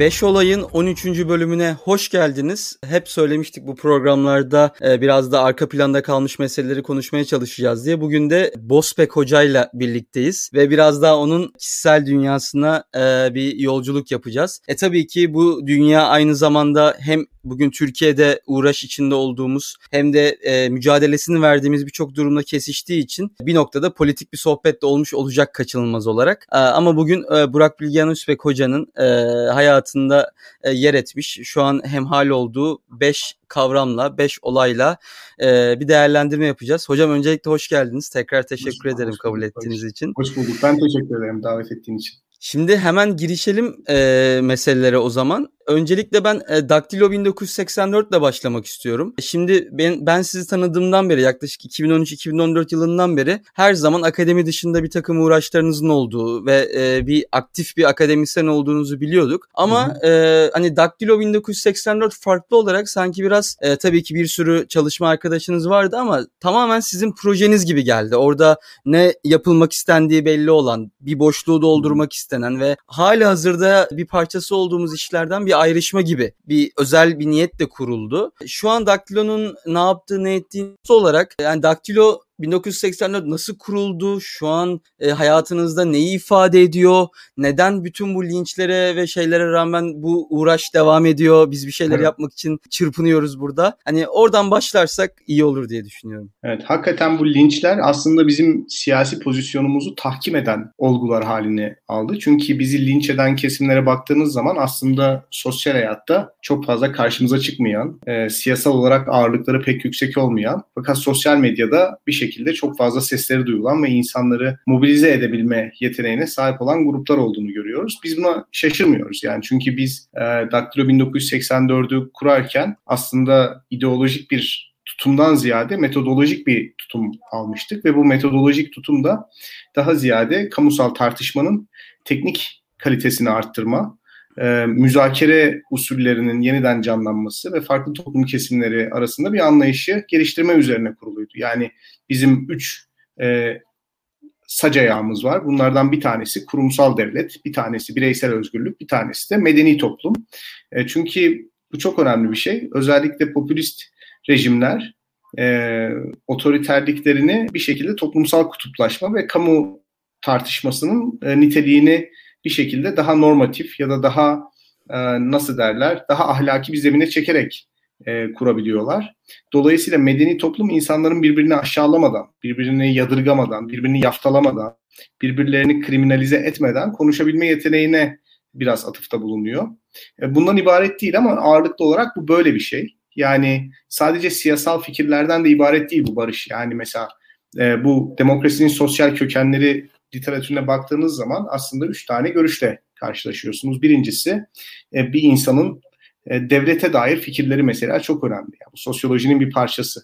5 olayın 13. bölümüne hoş geldiniz. Hep söylemiştik bu programlarda e, biraz da arka planda kalmış meseleleri konuşmaya çalışacağız diye. Bugün de Bospek hocayla birlikteyiz ve biraz daha onun kişisel dünyasına e, bir yolculuk yapacağız. E tabii ki bu dünya aynı zamanda hem bugün Türkiye'de uğraş içinde olduğumuz hem de e, mücadelesini verdiğimiz birçok durumda kesiştiği için bir noktada politik bir sohbet de olmuş olacak kaçınılmaz olarak. E, ama bugün e, Burak Bilgehan Üsbek hocanın e, hayatında e, yer etmiş şu an hemhal olduğu 5 kavramla, 5 olayla e, bir değerlendirme yapacağız. Hocam öncelikle hoş geldiniz. Tekrar teşekkür hoş, ederim hoş, kabul hoş, ettiğiniz hoş, için. Hoş bulduk. Ben teşekkür ederim davet ettiğin için. Şimdi hemen girişelim e, meselelere o zaman. Öncelikle ben e, Daktilo 1984 ile başlamak istiyorum. Şimdi ben, ben sizi tanıdığımdan beri yaklaşık 2013-2014 yılından beri her zaman akademi dışında bir takım uğraşlarınızın olduğu ve e, bir aktif bir akademisyen olduğunuzu biliyorduk. Ama e, hani Daktilo 1984 farklı olarak sanki biraz e, tabii ki bir sürü çalışma arkadaşınız vardı ama tamamen sizin projeniz gibi geldi. Orada ne yapılmak istendiği belli olan, bir boşluğu doldurmak istenen ve hali hazırda bir parçası olduğumuz işlerden bir ayrışma gibi bir özel bir niyetle kuruldu. Şu an Daktilo'nun ne yaptığı ne ettiği olarak yani Daktilo 1984 nasıl kuruldu? Şu an e, hayatınızda neyi ifade ediyor? Neden bütün bu linçlere ve şeylere rağmen bu uğraş devam ediyor? Biz bir şeyler evet. yapmak için çırpınıyoruz burada. Hani oradan başlarsak iyi olur diye düşünüyorum. Evet, hakikaten bu linçler aslında bizim siyasi pozisyonumuzu tahkim eden olgular haline aldı. Çünkü bizi linç eden kesimlere baktığınız zaman aslında sosyal hayatta çok fazla karşımıza çıkmayan, e, siyasal olarak ağırlıkları pek yüksek olmayan fakat sosyal medyada bir şekilde şekilde çok fazla sesleri duyulan ve insanları mobilize edebilme yeteneğine sahip olan gruplar olduğunu görüyoruz. Biz buna şaşırmıyoruz yani çünkü biz e, Daktilo 1984'ü kurarken aslında ideolojik bir tutumdan ziyade metodolojik bir tutum almıştık ve bu metodolojik tutumda daha ziyade kamusal tartışmanın teknik kalitesini arttırma, e, müzakere usullerinin yeniden canlanması ve farklı toplum kesimleri arasında bir anlayışı geliştirme üzerine kuruluydu. Yani bizim üç e, sac var. Bunlardan bir tanesi kurumsal devlet, bir tanesi bireysel özgürlük, bir tanesi de medeni toplum. E, çünkü bu çok önemli bir şey. Özellikle popülist rejimler e, otoriterliklerini bir şekilde toplumsal kutuplaşma ve kamu tartışmasının e, niteliğini bir şekilde daha normatif ya da daha e, nasıl derler daha ahlaki bir zemine çekerek e, kurabiliyorlar. Dolayısıyla medeni toplum insanların birbirini aşağılamadan, birbirini yadırgamadan, birbirini yaftalamadan, birbirlerini kriminalize etmeden konuşabilme yeteneğine biraz atıfta bulunuyor. E, bundan ibaret değil ama ağırlıklı olarak bu böyle bir şey. Yani sadece siyasal fikirlerden de ibaret değil bu barış. Yani mesela bu demokrasinin sosyal kökenleri literatürüne baktığınız zaman aslında üç tane görüşle karşılaşıyorsunuz. Birincisi e, bir insanın e, devlete dair fikirleri mesela çok önemli. Yani bu sosyolojinin bir parçası.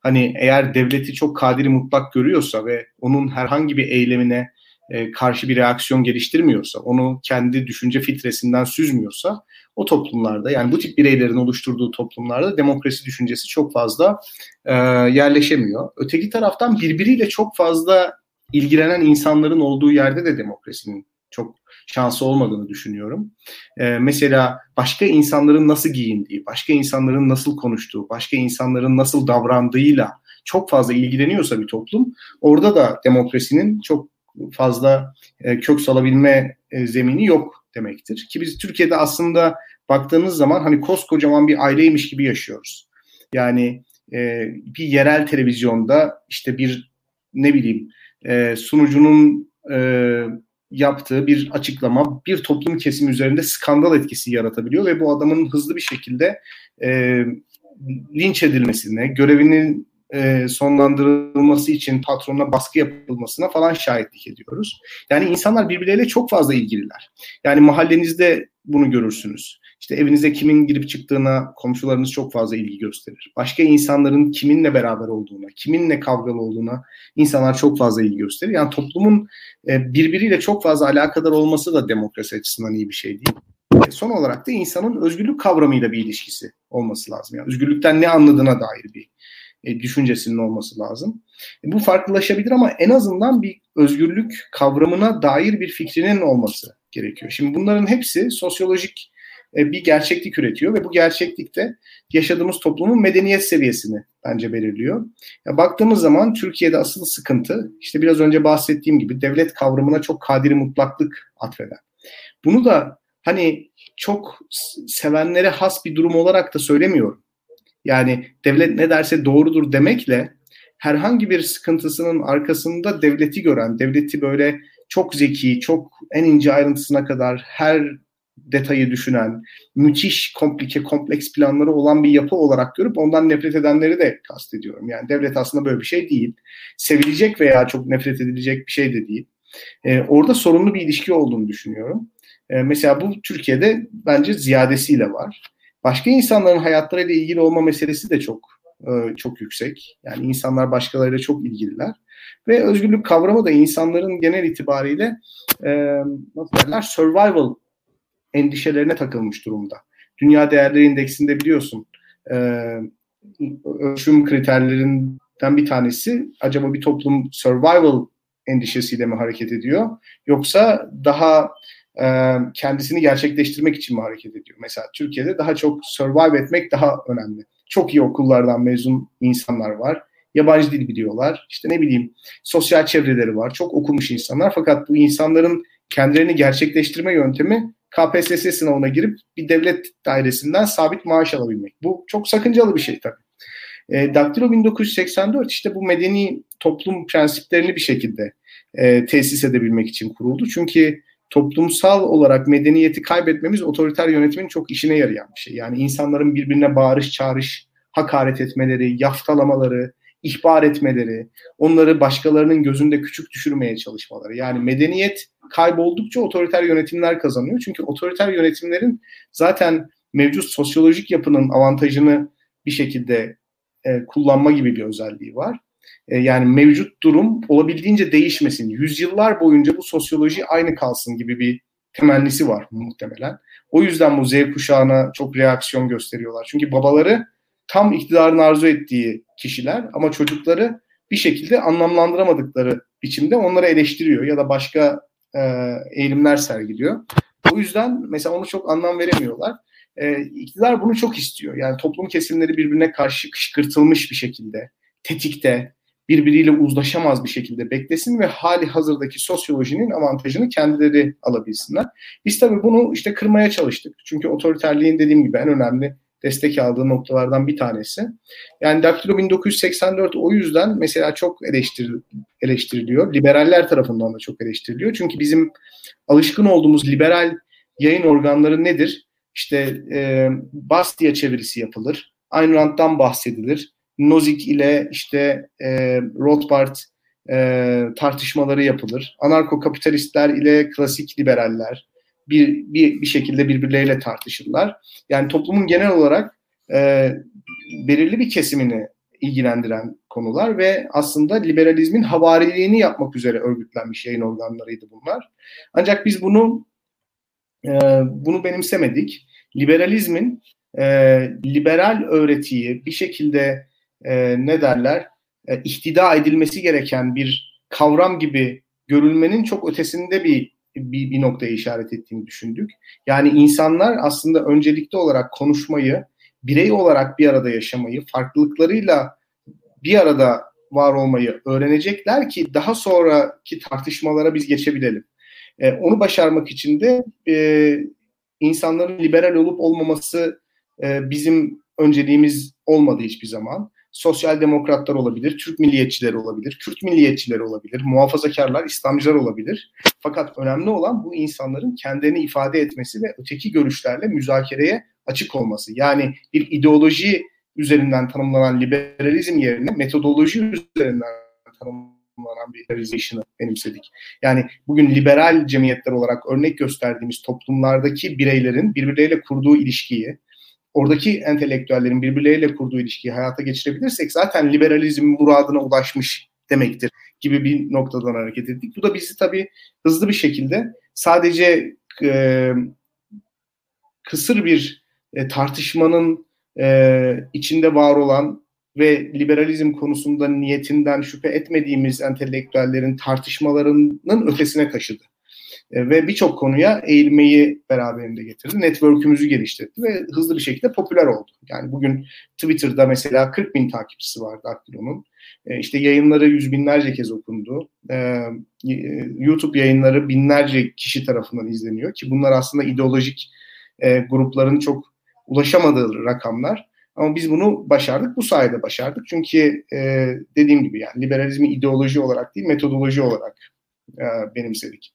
Hani eğer devleti çok kadiri mutlak görüyorsa ve onun herhangi bir eylemine e, karşı bir reaksiyon geliştirmiyorsa, onu kendi düşünce filtresinden süzmüyorsa o toplumlarda yani bu tip bireylerin oluşturduğu toplumlarda demokrasi düşüncesi çok fazla e, yerleşemiyor. Öteki taraftan birbiriyle çok fazla ilgilenen insanların olduğu yerde de demokrasinin çok şansı olmadığını düşünüyorum. Ee, mesela başka insanların nasıl giyindiği, başka insanların nasıl konuştuğu, başka insanların nasıl davrandığıyla çok fazla ilgileniyorsa bir toplum, orada da demokrasinin çok fazla e, kök salabilme e, zemini yok demektir. Ki biz Türkiye'de aslında baktığınız zaman hani koskocaman bir aileymiş gibi yaşıyoruz. Yani e, bir yerel televizyonda işte bir ne bileyim e, sunucunun e, yaptığı bir açıklama bir toplum kesimi üzerinde skandal etkisi yaratabiliyor ve bu adamın hızlı bir şekilde e, linç edilmesine, görevinin e, sonlandırılması için patronuna baskı yapılmasına falan şahitlik ediyoruz. Yani insanlar birbirleriyle çok fazla ilgililer. Yani mahallenizde bunu görürsünüz. İşte evinize kimin girip çıktığına komşularınız çok fazla ilgi gösterir. Başka insanların kiminle beraber olduğuna, kiminle kavgalı olduğuna insanlar çok fazla ilgi gösterir. Yani toplumun e, birbiriyle çok fazla alakadar olması da demokrasi açısından iyi bir şey değil. E, son olarak da insanın özgürlük kavramıyla bir ilişkisi olması lazım. Yani özgürlükten ne anladığına dair bir e, düşüncesinin olması lazım. bu farklılaşabilir ama en azından bir özgürlük kavramına dair bir fikrinin olması gerekiyor. Şimdi bunların hepsi sosyolojik bir gerçeklik üretiyor ve bu gerçeklikte yaşadığımız toplumun medeniyet seviyesini bence belirliyor. Ya baktığımız zaman Türkiye'de asıl sıkıntı işte biraz önce bahsettiğim gibi devlet kavramına çok kadiri mutlaklık atfeden. Bunu da hani çok sevenlere has bir durum olarak da söylemiyorum. Yani devlet ne derse doğrudur demekle herhangi bir sıkıntısının arkasında devleti gören, devleti böyle çok zeki, çok en ince ayrıntısına kadar her detayı düşünen, müthiş komplike, kompleks planları olan bir yapı olarak görüp ondan nefret edenleri de kastediyorum. Yani devlet aslında böyle bir şey değil. Sevilecek veya çok nefret edilecek bir şey de değil. Ee, orada sorunlu bir ilişki olduğunu düşünüyorum. Ee, mesela bu Türkiye'de bence ziyadesiyle var. Başka insanların hayatlarıyla ilgili olma meselesi de çok e, çok yüksek. Yani insanlar başkalarıyla çok ilgililer. Ve özgürlük kavramı da insanların genel itibariyle e, nasıl derler survival endişelerine takılmış durumda. Dünya Değerleri İndeksinde biliyorsun e, ölçüm kriterlerinden bir tanesi acaba bir toplum survival endişesiyle mi hareket ediyor yoksa daha e, kendisini gerçekleştirmek için mi hareket ediyor? Mesela Türkiye'de daha çok survive etmek daha önemli. Çok iyi okullardan mezun insanlar var. Yabancı dil biliyorlar. İşte ne bileyim sosyal çevreleri var. Çok okumuş insanlar. Fakat bu insanların kendilerini gerçekleştirme yöntemi KPSS sınavına girip bir devlet dairesinden sabit maaş alabilmek. Bu çok sakıncalı bir şey tabii. E, Daktilo 1984 işte bu medeni toplum prensiplerini bir şekilde e, tesis edebilmek için kuruldu. Çünkü toplumsal olarak medeniyeti kaybetmemiz otoriter yönetimin çok işine yarayan bir şey. Yani insanların birbirine bağırış çağırış, hakaret etmeleri, yaftalamaları, ihbar etmeleri, onları başkalarının gözünde küçük düşürmeye çalışmaları. Yani medeniyet kayboldukça otoriter yönetimler kazanıyor. Çünkü otoriter yönetimlerin zaten mevcut sosyolojik yapının avantajını bir şekilde e, kullanma gibi bir özelliği var. E, yani mevcut durum olabildiğince değişmesin. Yüzyıllar boyunca bu sosyoloji aynı kalsın gibi bir temennisi var muhtemelen. O yüzden bu Z kuşağına çok reaksiyon gösteriyorlar. Çünkü babaları tam iktidarın arzu ettiği kişiler ama çocukları bir şekilde anlamlandıramadıkları biçimde onları eleştiriyor ya da başka e, eğilimler sergiliyor. O yüzden mesela onu çok anlam veremiyorlar. E, iktidar bunu çok istiyor. Yani toplum kesimleri birbirine karşı kışkırtılmış bir şekilde, tetikte, birbiriyle uzlaşamaz bir şekilde beklesin ve hali hazırdaki sosyolojinin avantajını kendileri alabilsinler. Biz tabii bunu işte kırmaya çalıştık. Çünkü otoriterliğin dediğim gibi en önemli destek aldığı noktalardan bir tanesi. Yani Daktilo 1984 o yüzden mesela çok eleştir, eleştiriliyor. Liberaller tarafından da çok eleştiriliyor. Çünkü bizim alışkın olduğumuz liberal yayın organları nedir? İşte e, Bastia çevirisi yapılır. Ayn Rand'dan bahsedilir. Nozick ile işte e, Rothbard e, tartışmaları yapılır. Anarko-kapitalistler ile klasik liberaller bir, bir, bir şekilde birbirleriyle tartışırlar. Yani toplumun genel olarak e, belirli bir kesimini ilgilendiren konular ve aslında liberalizmin havariliğini yapmak üzere örgütlenmiş yayın organlarıydı bunlar. Ancak biz bunu e, bunu benimsemedik. Liberalizmin e, liberal öğretiyi bir şekilde e, ne derler e, ihtida edilmesi gereken bir kavram gibi görülmenin çok ötesinde bir bir, bir noktaya işaret ettiğini düşündük. Yani insanlar aslında öncelikli olarak konuşmayı, birey olarak bir arada yaşamayı, farklılıklarıyla bir arada var olmayı öğrenecekler ki daha sonraki tartışmalara biz geçebilelim. E, onu başarmak için de e, insanların liberal olup olmaması e, bizim önceliğimiz olmadı hiçbir zaman sosyal demokratlar olabilir, Türk milliyetçileri olabilir, Kürt milliyetçileri olabilir, muhafazakarlar, İslamcılar olabilir. Fakat önemli olan bu insanların kendilerini ifade etmesi ve öteki görüşlerle müzakereye açık olması. Yani bir ideoloji üzerinden tanımlanan liberalizm yerine metodoloji üzerinden tanımlanan bir liberalization'ı benimsedik. Yani bugün liberal cemiyetler olarak örnek gösterdiğimiz toplumlardaki bireylerin birbirleriyle kurduğu ilişkiyi, oradaki entelektüellerin birbirleriyle kurduğu ilişkiyi hayata geçirebilirsek zaten liberalizm muradına ulaşmış demektir gibi bir noktadan hareket ettik. Bu da bizi tabii hızlı bir şekilde sadece e, kısır bir e, tartışmanın e, içinde var olan ve liberalizm konusunda niyetinden şüphe etmediğimiz entelektüellerin tartışmalarının ötesine taşıdı. E, ve birçok konuya eğilmeyi beraberinde getirdi. Network'ümüzü geliştirdi ve hızlı bir şekilde popüler oldu. Yani bugün Twitter'da mesela 40 bin takipçisi var Daktilo'nun. E, işte yayınları yüz binlerce kez okundu. E, YouTube yayınları binlerce kişi tarafından izleniyor ki bunlar aslında ideolojik grupların çok ulaşamadığı rakamlar. Ama biz bunu başardık. Bu sayede başardık. Çünkü dediğim gibi yani liberalizmi ideoloji olarak değil metodoloji olarak benimsedik.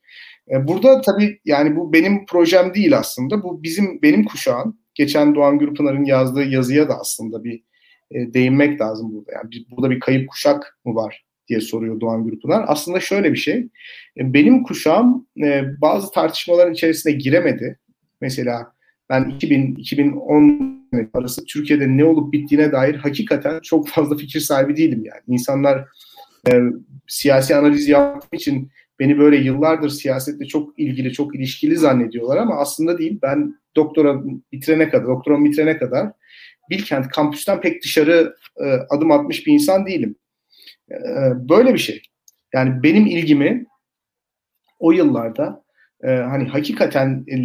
E, burada tabii yani bu benim projem değil aslında. Bu bizim benim kuşağım. Geçen Doğan Gürpınar'ın yazdığı yazıya da aslında bir e, değinmek lazım burada. Yani bir, burada bir kayıp kuşak mı var diye soruyor Doğan Gürpınar. Aslında şöyle bir şey. E, benim kuşağım e, bazı tartışmaların içerisine giremedi. Mesela ben 2000-2010 arası Türkiye'de ne olup bittiğine dair hakikaten çok fazla fikir sahibi değilim yani. İnsanlar e, siyasi analiz yaptığım için beni böyle yıllardır siyasetle çok ilgili, çok ilişkili zannediyorlar ama aslında değil. Ben doktora bitirene kadar, doktoram bitirene kadar Bilkent kampüsten pek dışarı e, adım atmış bir insan değilim. E, böyle bir şey. Yani benim ilgimi o yıllarda e, hani hakikaten e,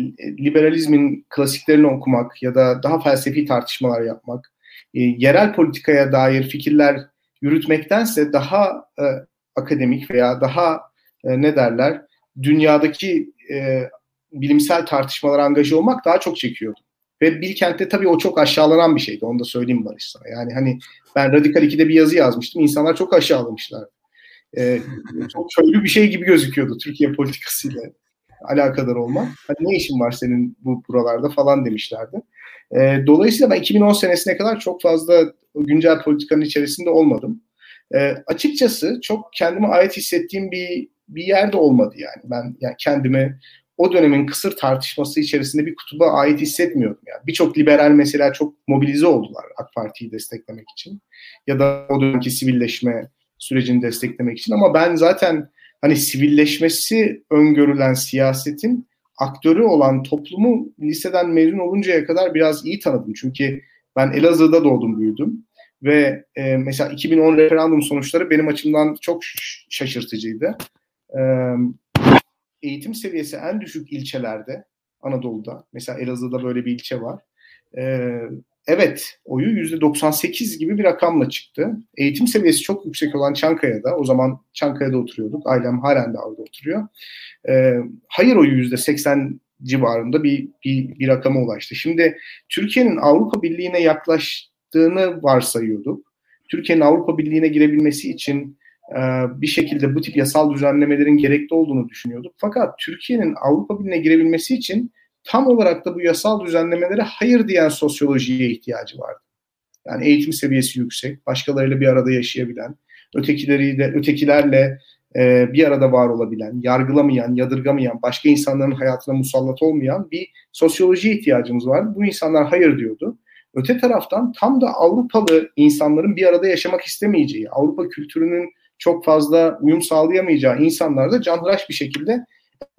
liberalizmin klasiklerini okumak ya da daha felsefi tartışmalar yapmak, e, yerel politikaya dair fikirler yürütmektense daha e, akademik veya daha e, ne derler dünyadaki e, bilimsel tartışmalara angaja olmak daha çok çekiyordu. Ve Bilkent'te tabii o çok aşağılanan bir şeydi. Onu da söyleyeyim Barış sana. Yani hani ben Radikal 2'de bir yazı yazmıştım. İnsanlar çok aşağılamışlar. Ee, çok köylü bir şey gibi gözüküyordu Türkiye politikasıyla alakadar olmak. Hani ne işin var senin bu buralarda falan demişlerdi. Ee, dolayısıyla ben 2010 senesine kadar çok fazla güncel politikanın içerisinde olmadım. Ee, açıkçası çok kendime ait hissettiğim bir bir yerde olmadı yani. Ben yani kendimi o dönemin kısır tartışması içerisinde bir kutuba ait hissetmiyordum. Yani birçok liberal mesela çok mobilize oldular AK Parti'yi desteklemek için ya da o dönemki sivilleşme sürecini desteklemek için ama ben zaten hani sivilleşmesi öngörülen siyasetin aktörü olan toplumu liseden mezun oluncaya kadar biraz iyi tanıdım. Çünkü ben Elazığ'da doğdum büyüdüm ve e, mesela 2010 referandum sonuçları benim açımdan çok şaşırtıcıydı eğitim seviyesi en düşük ilçelerde Anadolu'da mesela Elazığ'da böyle bir ilçe var. evet oyu %98 gibi bir rakamla çıktı. Eğitim seviyesi çok yüksek olan Çankaya'da o zaman Çankaya'da oturuyorduk. Ailem halen de orada oturuyor. hayır oyu %80 civarında bir, bir, bir rakama ulaştı. Şimdi Türkiye'nin Avrupa Birliği'ne yaklaştığını varsayıyorduk. Türkiye'nin Avrupa Birliği'ne girebilmesi için bir şekilde bu tip yasal düzenlemelerin gerekli olduğunu düşünüyorduk. Fakat Türkiye'nin Avrupa Birliği'ne girebilmesi için tam olarak da bu yasal düzenlemelere hayır diyen sosyolojiye ihtiyacı vardı. Yani eğitim seviyesi yüksek, başkalarıyla bir arada yaşayabilen, ötekileriyle, ötekilerle e, bir arada var olabilen, yargılamayan, yadırgamayan, başka insanların hayatına musallat olmayan bir sosyolojiye ihtiyacımız vardı. Bu insanlar hayır diyordu. Öte taraftan tam da Avrupalı insanların bir arada yaşamak istemeyeceği, Avrupa kültürünün çok fazla uyum sağlayamayacağı insanlar da canhıraş bir şekilde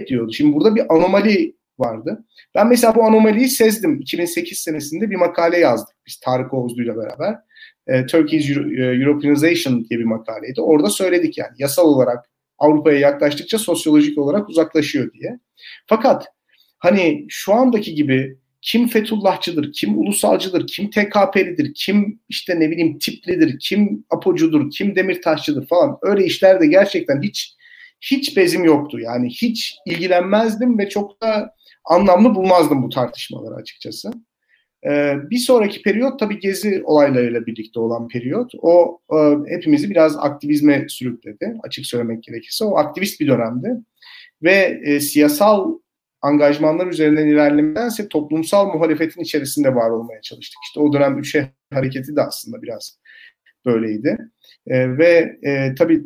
diyordu. Şimdi burada bir anomali vardı. Ben mesela bu anomaliyi sezdim. 2008 senesinde bir makale yazdık biz Tarık Oğuzlu ile beraber. E, Turkey's Euro- Europeanization diye bir makaleydi. Orada söyledik yani yasal olarak Avrupa'ya yaklaştıkça sosyolojik olarak uzaklaşıyor diye. Fakat hani şu andaki gibi kim Fethullahçıdır, kim ulusalcıdır, kim TKP'lidir, kim işte ne bileyim tiplidir, kim apocudur, kim demirtaşçıdır falan öyle işlerde gerçekten hiç hiç bezim yoktu. Yani hiç ilgilenmezdim ve çok da anlamlı bulmazdım bu tartışmaları açıkçası. Ee, bir sonraki periyot tabii gezi olaylarıyla birlikte olan periyot. O e, hepimizi biraz aktivizme sürükledi açık söylemek gerekirse. O aktivist bir dönemdi. Ve e, siyasal angajmanlar üzerinden ilerlemedense toplumsal muhalefetin içerisinde var olmaya çalıştık. İşte o dönem Üçe hareketi de aslında biraz böyleydi. E, ve e, tabii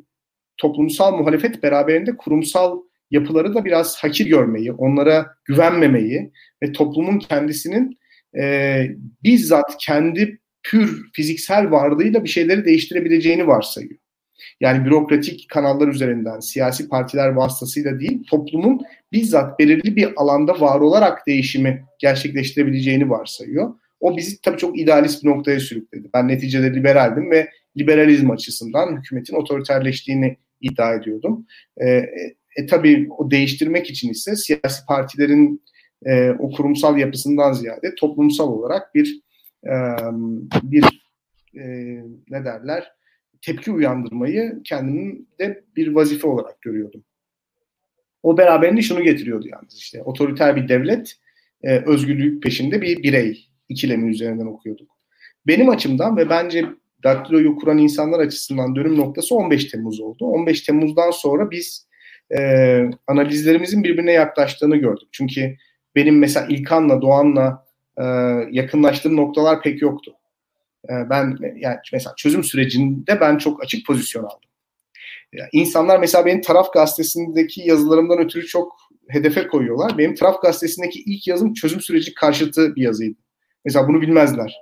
toplumsal muhalefet beraberinde kurumsal yapıları da biraz hakir görmeyi, onlara güvenmemeyi ve toplumun kendisinin e, bizzat kendi pür fiziksel varlığıyla bir şeyleri değiştirebileceğini varsayıyor. Yani bürokratik kanallar üzerinden, siyasi partiler vasıtasıyla değil, toplumun bizzat belirli bir alanda var olarak değişimi gerçekleştirebileceğini varsayıyor. O bizi tabii çok idealist bir noktaya sürükledi. Ben neticede liberaldim ve liberalizm açısından hükümetin otoriterleştiğini iddia ediyordum. Ee, e, tabii o değiştirmek için ise siyasi partilerin e, o kurumsal yapısından ziyade toplumsal olarak bir e, bir e, ne derler tepki uyandırmayı kendimin de bir vazife olarak görüyordum. O beraberinde şunu getiriyordu yalnız işte otoriter bir devlet e, özgürlük peşinde bir birey ikilemi üzerinden okuyorduk. Benim açımdan ve bence Daktilo'yu kuran insanlar açısından dönüm noktası 15 Temmuz oldu. 15 Temmuz'dan sonra biz e, analizlerimizin birbirine yaklaştığını gördük. Çünkü benim mesela İlkan'la, Doğan'la e, yakınlaştığım noktalar pek yoktu. E, ben yani mesela çözüm sürecinde ben çok açık pozisyon aldım. Yani insanlar mesela benim Taraf Gazetesi'ndeki yazılarımdan ötürü çok hedefe koyuyorlar. Benim Taraf Gazetesi'ndeki ilk yazım çözüm süreci karşıtı bir yazıydı. Mesela bunu bilmezler.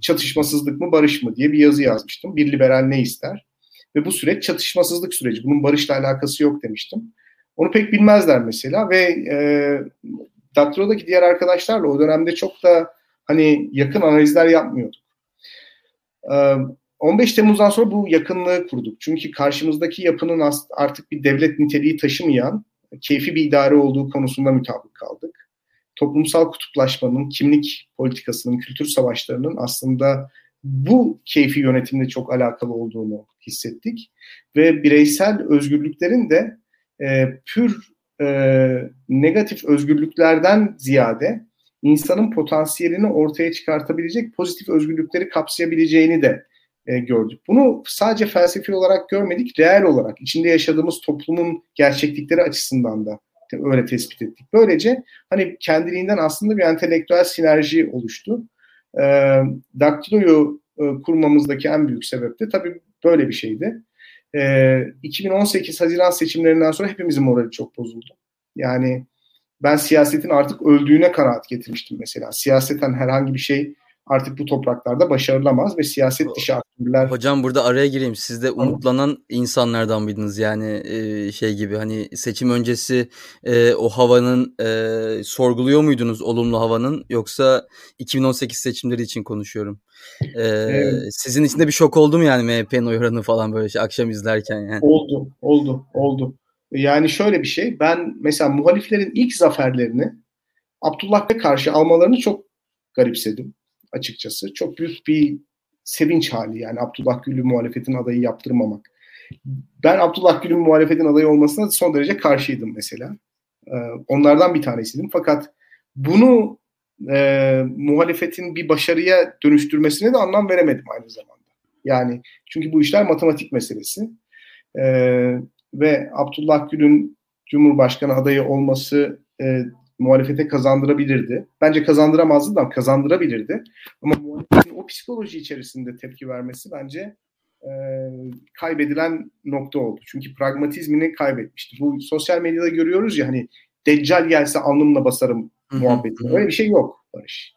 Çatışmasızlık mı barış mı diye bir yazı yazmıştım. Bir liberal ne ister? Ve bu süreç çatışmasızlık süreci. Bunun barışla alakası yok demiştim. Onu pek bilmezler mesela ve e, Daktilo'daki diğer arkadaşlarla o dönemde çok da hani yakın analizler yapmıyorduk. E, 15 Temmuz'dan sonra bu yakınlığı kurduk. Çünkü karşımızdaki yapının artık bir devlet niteliği taşımayan, keyfi bir idare olduğu konusunda mutabık kaldık. Toplumsal kutuplaşmanın, kimlik politikasının, kültür savaşlarının aslında bu keyfi yönetimle çok alakalı olduğunu hissettik. Ve bireysel özgürlüklerin de e, pür e, negatif özgürlüklerden ziyade insanın potansiyelini ortaya çıkartabilecek pozitif özgürlükleri kapsayabileceğini de e, gördük. Bunu sadece felsefi olarak görmedik, reel olarak içinde yaşadığımız toplumun gerçeklikleri açısından da öyle tespit ettik. Böylece hani kendiliğinden aslında bir entelektüel sinerji oluştu. E, Daktilo'yu e, kurmamızdaki en büyük sebep de tabii böyle bir şeydi. E, 2018 Haziran seçimlerinden sonra hepimizin morali çok bozuldu. Yani ben siyasetin artık öldüğüne kanaat getirmiştim mesela. Siyaseten herhangi bir şey artık bu topraklarda başarılamaz ve siyaset dışı aktörler... Hocam burada araya gireyim. Siz de umutlanan insanlardan mıydınız? Yani e, şey gibi hani seçim öncesi e, o havanın e, sorguluyor muydunuz olumlu havanın yoksa 2018 seçimleri için konuşuyorum. E, evet. Sizin için de bir şok oldu mu yani MHP'nin oy oranı falan böyle şey, akşam izlerken yani? Oldu, oldu, oldu. Yani şöyle bir şey ben mesela muhaliflerin ilk zaferlerini Abdullah'a karşı almalarını çok garipsedim açıkçası. Çok büyük bir sevinç hali yani Abdullah Gül'ü muhalefetin adayı yaptırmamak. Ben Abdullah Gül'ün muhalefetin adayı olmasına son derece karşıydım mesela. Ee, onlardan bir tanesiydim. Fakat bunu e, muhalefetin bir başarıya dönüştürmesine de anlam veremedim aynı zamanda. Yani çünkü bu işler matematik meselesi. Ee, ve Abdullah Gül'ün Cumhurbaşkanı adayı olması e, muhalefete kazandırabilirdi. Bence kazandıramazdı da kazandırabilirdi. Ama muhalefetin o psikoloji içerisinde tepki vermesi bence e, kaybedilen nokta oldu. Çünkü pragmatizmini kaybetmişti. Bu sosyal medyada görüyoruz ya hani Deccal gelse alnımla basarım muhabbeti. Öyle bir şey yok Barış.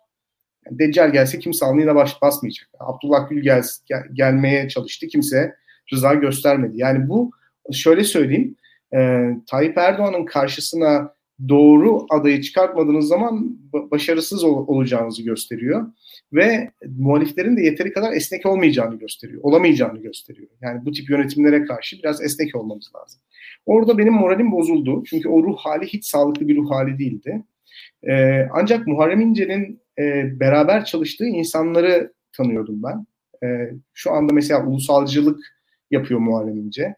Yani Deccal gelse kimse alnıyla baş basmayacak. Abdullah Gül gel, gel, gelmeye çalıştı. Kimse rıza göstermedi. Yani bu şöyle söyleyeyim. E, Tayyip Erdoğan'ın karşısına doğru adayı çıkartmadığınız zaman başarısız ol- olacağınızı gösteriyor. Ve muhaliflerin de yeteri kadar esnek olmayacağını gösteriyor. Olamayacağını gösteriyor. Yani bu tip yönetimlere karşı biraz esnek olmamız lazım. Orada benim moralim bozuldu. Çünkü o ruh hali hiç sağlıklı bir ruh hali değildi. Ee, ancak Muharrem İnce'nin e, beraber çalıştığı insanları tanıyordum ben. E, şu anda mesela ulusalcılık yapıyor Muharrem İnce.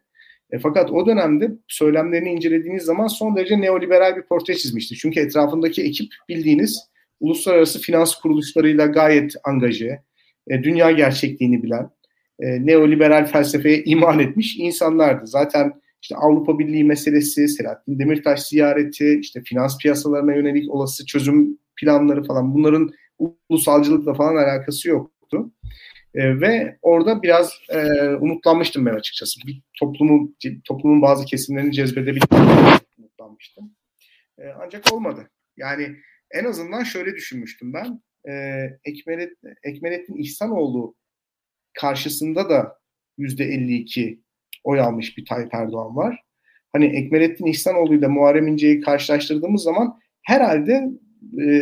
E, fakat o dönemde söylemlerini incelediğiniz zaman son derece neoliberal bir portre çizmişti. Çünkü etrafındaki ekip bildiğiniz uluslararası finans kuruluşlarıyla gayet angaje, e, dünya gerçekliğini bilen, e, neoliberal felsefeye iman etmiş insanlardı. Zaten işte Avrupa Birliği meselesi, Selahattin Demirtaş ziyareti, işte finans piyasalarına yönelik olası çözüm planları falan bunların ulusalcılıkla falan alakası yoktu. E, ve orada biraz e, umutlanmıştım ben açıkçası. Bir toplumu, toplumun bazı kesimlerini cezbedebildiğim umutlanmıştım. E, ancak olmadı. Yani en azından şöyle düşünmüştüm ben. E, Ekmelet, Ekmelettin İhsanoğlu karşısında da yüzde 52 oy almış bir Tayyip Erdoğan var. Hani Ekmelettin İhsanoğlu ile Muharrem İnce'yi karşılaştırdığımız zaman herhalde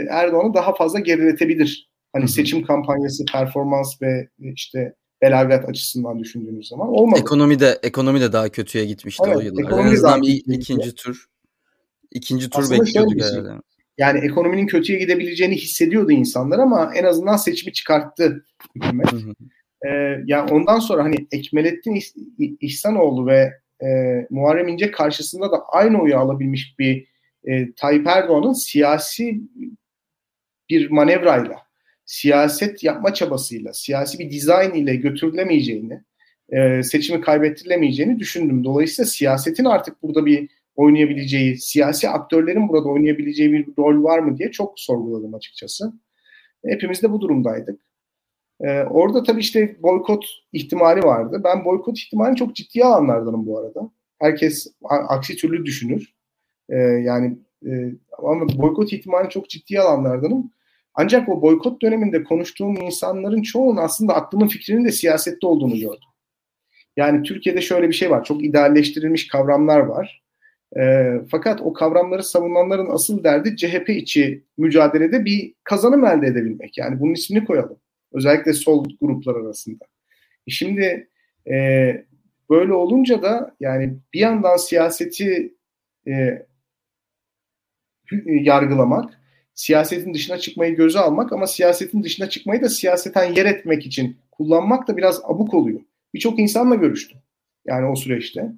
Erdoğan'ı daha fazla geriletebilir Hani seçim kampanyası, performans ve işte belagat açısından düşündüğünüz zaman olmadı. Ekonomi de ekonomi de daha kötüye gitmişti evet, o yıllar. En azından bir ikinci tur ikinci tur Aslında bekliyorduk şey, herhalde. Yani ekonominin kötüye gidebileceğini hissediyordu insanlar ama en azından seçimi çıkarttı hükümet. Hı hı. Ee, yani ondan sonra hani Ekmelettin İhsanoğlu ve e, Muharrem İnce karşısında da aynı oyu alabilmiş bir e, Tayyip Erdoğan'ın siyasi bir manevrayla, siyaset yapma çabasıyla, siyasi bir dizayn ile götürülemeyeceğini, e, seçimi kaybettirilemeyeceğini düşündüm. Dolayısıyla siyasetin artık burada bir oynayabileceği, siyasi aktörlerin burada oynayabileceği bir rol var mı diye çok sorguladım açıkçası. Hepimiz de bu durumdaydık. Ee, orada tabii işte boykot ihtimali vardı. Ben boykot ihtimalini çok ciddiye alanlardanım bu arada. Herkes aksi türlü düşünür. Ee, yani e, ama boykot ihtimalini çok ciddiye alanlardanım. Ancak o boykot döneminde konuştuğum insanların çoğunun aslında aklımın fikrinin de siyasette olduğunu gördüm. Yani Türkiye'de şöyle bir şey var. Çok idealleştirilmiş kavramlar var. E, fakat o kavramları savunanların asıl derdi CHP içi mücadelede bir kazanım elde edebilmek. Yani bunun ismini koyalım. Özellikle sol gruplar arasında. E şimdi e, böyle olunca da yani bir yandan siyaseti e, yargılamak, siyasetin dışına çıkmayı göze almak ama siyasetin dışına çıkmayı da siyaseten yer etmek için kullanmak da biraz abuk oluyor. Birçok insanla görüştüm yani o süreçte.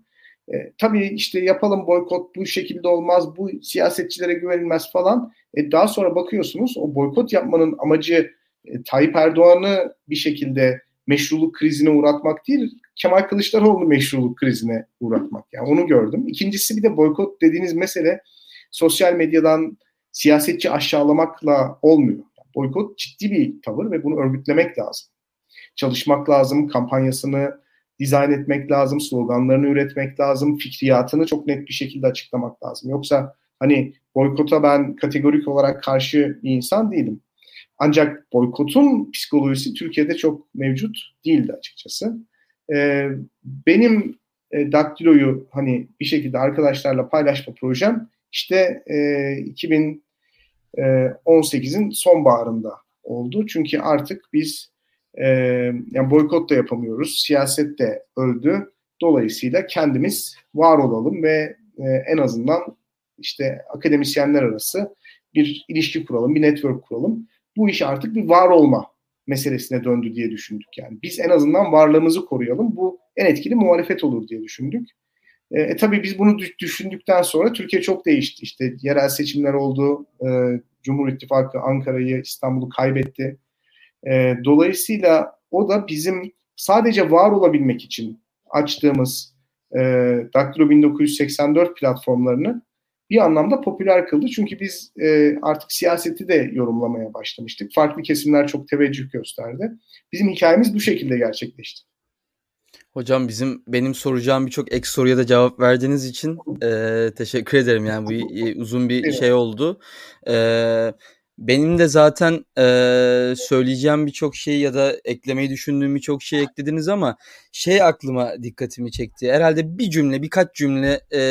E, tabii işte yapalım boykot bu şekilde olmaz, bu siyasetçilere güvenilmez falan. E, daha sonra bakıyorsunuz o boykot yapmanın amacı e, Tayyip Erdoğan'ı bir şekilde meşruluk krizine uğratmak değil, Kemal Kılıçdaroğlu meşruluk krizine uğratmak. Yani onu gördüm. İkincisi bir de boykot dediğiniz mesele sosyal medyadan siyasetçi aşağılamakla olmuyor. Boykot ciddi bir tavır ve bunu örgütlemek lazım. Çalışmak lazım, kampanyasını dizayn etmek lazım, sloganlarını üretmek lazım, fikriyatını çok net bir şekilde açıklamak lazım. Yoksa hani boykota ben kategorik olarak karşı bir insan değilim. Ancak boykotun psikolojisi Türkiye'de çok mevcut değildi açıkçası. Ee, benim e, Daktilo'yu hani bir şekilde arkadaşlarla paylaşma projem işte e, 2018'in e, sonbaharında oldu. Çünkü artık biz e, yani boykot da yapamıyoruz, siyaset de öldü. Dolayısıyla kendimiz var olalım ve e, en azından işte akademisyenler arası bir ilişki kuralım, bir network kuralım bu iş artık bir var olma meselesine döndü diye düşündük. Yani biz en azından varlığımızı koruyalım. Bu en etkili muhalefet olur diye düşündük. E, e tabii biz bunu düşündükten sonra Türkiye çok değişti. İşte yerel seçimler oldu. E, Cumhur İttifakı Ankara'yı, İstanbul'u kaybetti. E, dolayısıyla o da bizim sadece var olabilmek için açtığımız e, Daktilo 1984 platformlarını bir anlamda popüler kıldı. Çünkü biz e, artık siyaseti de yorumlamaya başlamıştık. Farklı kesimler çok teveccüh gösterdi. Bizim hikayemiz bu şekilde gerçekleşti. Hocam bizim benim soracağım birçok ek soruya da cevap verdiğiniz için e, teşekkür ederim. Yani bu uzun bir şey oldu. E, benim de zaten e, söyleyeceğim birçok şey ya da eklemeyi düşündüğüm birçok şey eklediniz ama şey aklıma dikkatimi çekti. Herhalde bir cümle, birkaç cümle e,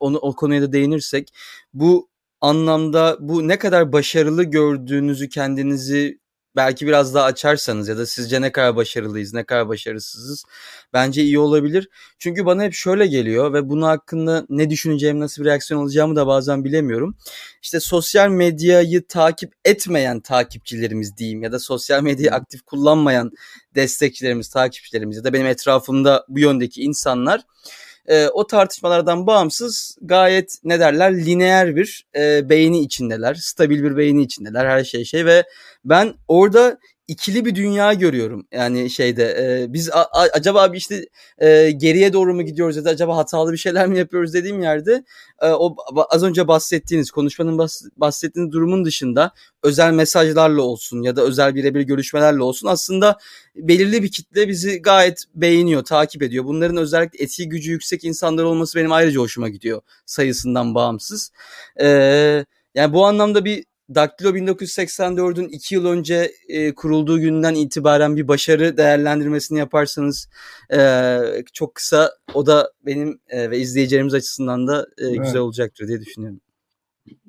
onu o konuya da değinirsek bu anlamda bu ne kadar başarılı gördüğünüzü kendinizi belki biraz daha açarsanız ya da sizce ne kadar başarılıyız, ne kadar başarısızız bence iyi olabilir. Çünkü bana hep şöyle geliyor ve bunu hakkında ne düşüneceğim, nasıl bir reaksiyon alacağımı da bazen bilemiyorum. İşte sosyal medyayı takip etmeyen takipçilerimiz diyeyim ya da sosyal medyayı aktif kullanmayan destekçilerimiz, takipçilerimiz ya da benim etrafımda bu yöndeki insanlar e, o tartışmalardan bağımsız gayet ne derler lineer bir e, beyni içindeler. Stabil bir beyni içindeler her şey şey ve ben orada ikili bir dünya görüyorum. Yani şeyde e, biz a, a, acaba bir işte e, geriye doğru mu gidiyoruz ya da acaba hatalı bir şeyler mi yapıyoruz dediğim yerde e, o az önce bahsettiğiniz konuşmanın bahs, bahsettiğiniz durumun dışında özel mesajlarla olsun ya da özel birebir görüşmelerle olsun aslında belirli bir kitle bizi gayet beğeniyor, takip ediyor. Bunların özellikle etki gücü yüksek insanlar olması benim ayrıca hoşuma gidiyor sayısından bağımsız. E, yani bu anlamda bir Daktilo 1984'ün iki yıl önce e, kurulduğu günden itibaren bir başarı değerlendirmesini yaparsanız e, çok kısa o da benim e, ve izleyicilerimiz açısından da e, evet. güzel olacaktır diye düşünüyorum.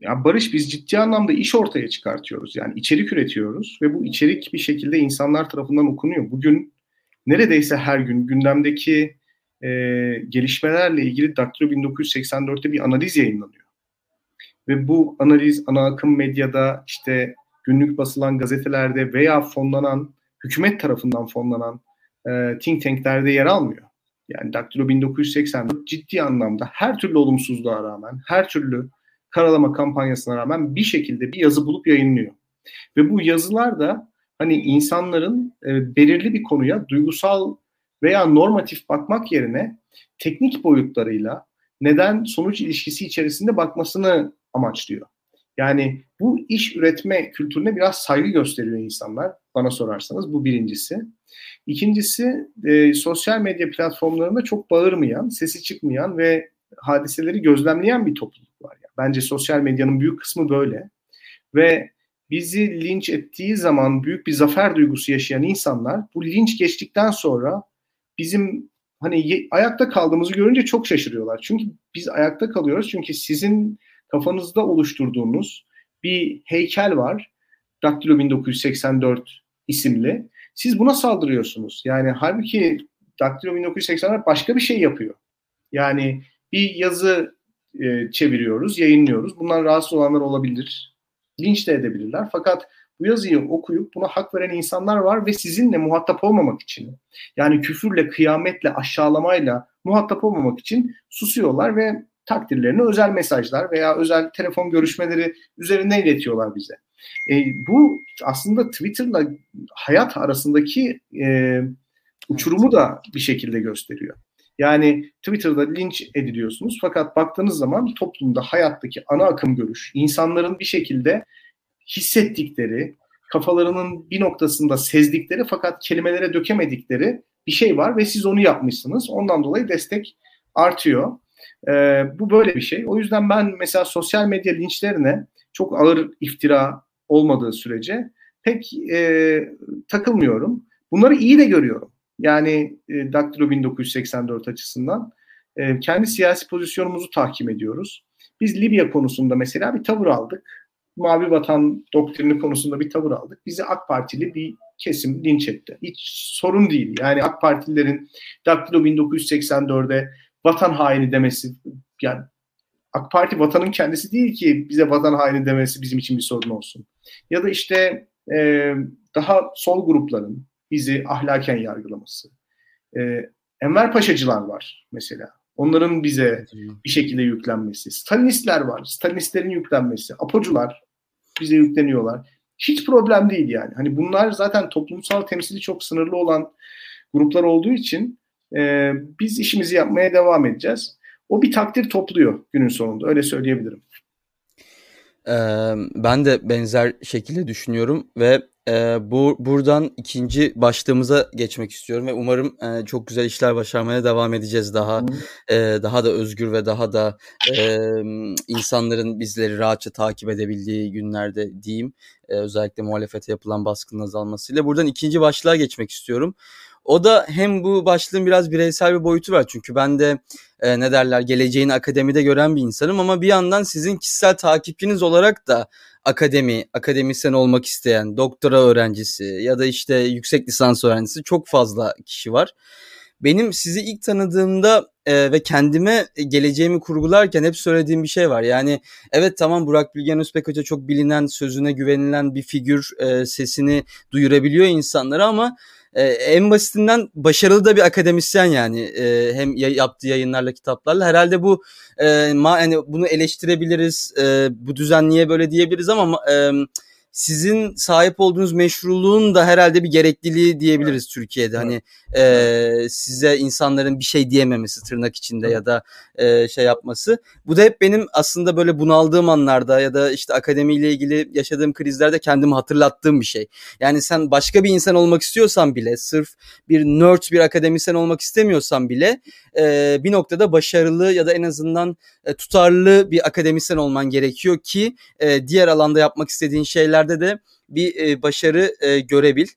Ya Barış biz ciddi anlamda iş ortaya çıkartıyoruz. Yani içerik üretiyoruz ve bu içerik bir şekilde insanlar tarafından okunuyor. Bugün neredeyse her gün gündemdeki e, gelişmelerle ilgili Daktilo 1984'te bir analiz yayınlanıyor. Ve bu analiz ana akım medyada işte günlük basılan gazetelerde veya fonlanan, hükümet tarafından fonlanan e, think tanklerde yer almıyor. Yani Daktilo 1984 ciddi anlamda her türlü olumsuzluğa rağmen, her türlü karalama kampanyasına rağmen bir şekilde bir yazı bulup yayınlıyor. Ve bu yazılar da hani insanların e, belirli bir konuya duygusal veya normatif bakmak yerine teknik boyutlarıyla neden sonuç ilişkisi içerisinde bakmasını amaçlıyor. Yani bu iş üretme kültürüne biraz saygı gösteriyor insanlar bana sorarsanız bu birincisi. İkincisi e, sosyal medya platformlarında çok bağırmayan, sesi çıkmayan ve hadiseleri gözlemleyen bir topluluk var. Yani bence sosyal medyanın büyük kısmı böyle. Ve bizi linç ettiği zaman büyük bir zafer duygusu yaşayan insanlar bu linç geçtikten sonra bizim hani ayakta kaldığımızı görünce çok şaşırıyorlar. Çünkü biz ayakta kalıyoruz çünkü sizin kafanızda oluşturduğunuz bir heykel var. Daktilo 1984 isimli. Siz buna saldırıyorsunuz. Yani halbuki Daktilo 1984 başka bir şey yapıyor. Yani bir yazı e, çeviriyoruz, yayınlıyoruz. Bundan rahatsız olanlar olabilir. Linç de edebilirler. Fakat bu yazıyı okuyup buna hak veren insanlar var ve sizinle muhatap olmamak için yani küfürle, kıyametle, aşağılamayla muhatap olmamak için susuyorlar ve takdirlerini özel mesajlar veya özel telefon görüşmeleri üzerinden iletiyorlar bize. E, bu aslında Twitter'la hayat arasındaki e, uçurumu da bir şekilde gösteriyor. Yani Twitter'da linç ediliyorsunuz fakat baktığınız zaman toplumda hayattaki ana akım görüş, insanların bir şekilde hissettikleri, kafalarının bir noktasında sezdikleri fakat kelimelere dökemedikleri bir şey var ve siz onu yapmışsınız. Ondan dolayı destek artıyor. Ee, bu böyle bir şey. O yüzden ben mesela sosyal medya linçlerine çok ağır iftira olmadığı sürece pek e, takılmıyorum. Bunları iyi de görüyorum. Yani e, Daktilo 1984 açısından e, kendi siyasi pozisyonumuzu tahkim ediyoruz. Biz Libya konusunda mesela bir tavır aldık. Mavi Vatan doktrini konusunda bir tavır aldık. Bizi AK Partili bir kesim linç etti. Hiç sorun değil. Yani AK Partililerin Daktilo 1984'e vatan haini demesi yani AK Parti vatanın kendisi değil ki bize vatan haini demesi bizim için bir sorun olsun. Ya da işte e, daha sol grupların bizi ahlaken yargılaması. E, Enver Paşacılar var mesela. Onların bize bir şekilde yüklenmesi. Stalinistler var. Stalinistlerin yüklenmesi. Apocular bize yükleniyorlar. Hiç problem değil yani. Hani bunlar zaten toplumsal temsili çok sınırlı olan gruplar olduğu için e, biz işimizi yapmaya devam edeceğiz. O bir takdir topluyor günün sonunda. Öyle söyleyebilirim. Ee, ben de benzer şekilde düşünüyorum ve e, bu buradan ikinci başlığımıza geçmek istiyorum ve umarım e, çok güzel işler başarmaya devam edeceğiz daha e, daha da özgür ve daha da e, insanların bizleri rahatça takip edebildiği günlerde diyeyim e, özellikle muhalefete yapılan baskının azalmasıyla buradan ikinci başlığa geçmek istiyorum. O da hem bu başlığın biraz bireysel bir boyutu var. Çünkü ben de e, ne derler geleceğini akademide gören bir insanım ama bir yandan sizin kişisel takipçiniz olarak da akademi, akademisyen olmak isteyen, doktora öğrencisi ya da işte yüksek lisans öğrencisi çok fazla kişi var. Benim sizi ilk tanıdığımda e, ve kendime geleceğimi kurgularken hep söylediğim bir şey var. Yani evet tamam Burak Bilgen Özbek Hoca çok bilinen, sözüne güvenilen bir figür, e, sesini duyurabiliyor insanlara ama e, en basitinden başarılı da bir akademisyen yani. E, hem yaptığı yayınlarla kitaplarla. Herhalde bu e, ma, yani bunu eleştirebiliriz e, bu düzen niye böyle diyebiliriz ama e, sizin sahip olduğunuz meşruluğun da herhalde bir gerekliliği diyebiliriz evet. Türkiye'de. Hani e, size insanların bir şey diyememesi tırnak içinde evet. ya da e, şey yapması. Bu da hep benim aslında böyle bunaldığım anlarda ya da işte akademiyle ilgili yaşadığım krizlerde kendimi hatırlattığım bir şey. Yani sen başka bir insan olmak istiyorsan bile sırf bir nerd bir akademisyen olmak istemiyorsan bile e, bir noktada başarılı ya da en azından e, tutarlı bir akademisyen olman gerekiyor ki e, diğer alanda yapmak istediğin şeylerde de bir e, başarı e, görebil.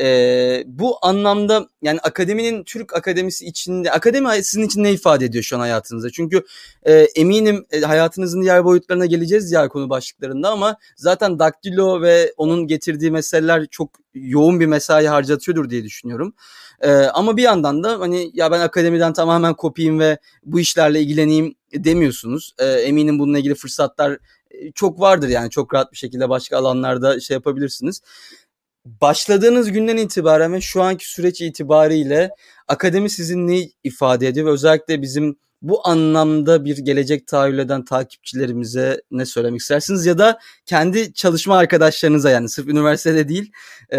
E, bu anlamda yani akademinin Türk akademisi içinde akademi sizin için ne ifade ediyor şu an hayatınızda? Çünkü e, eminim e, hayatınızın diğer boyutlarına geleceğiz diğer konu başlıklarında ama zaten daktilo ve onun getirdiği meseleler çok yoğun bir mesai harcatıyordur diye düşünüyorum. E, ama bir yandan da hani ya ben akademiden tamamen kopayım ve bu işlerle ilgileneyim demiyorsunuz. E, eminim bununla ilgili fırsatlar çok vardır yani çok rahat bir şekilde başka alanlarda şey yapabilirsiniz. Başladığınız günden itibaren ve şu anki süreç itibariyle akademi sizin ne ifade ediyor ve özellikle bizim bu anlamda bir gelecek tahayyül eden takipçilerimize ne söylemek istersiniz ya da kendi çalışma arkadaşlarınıza yani sırf üniversitede değil e,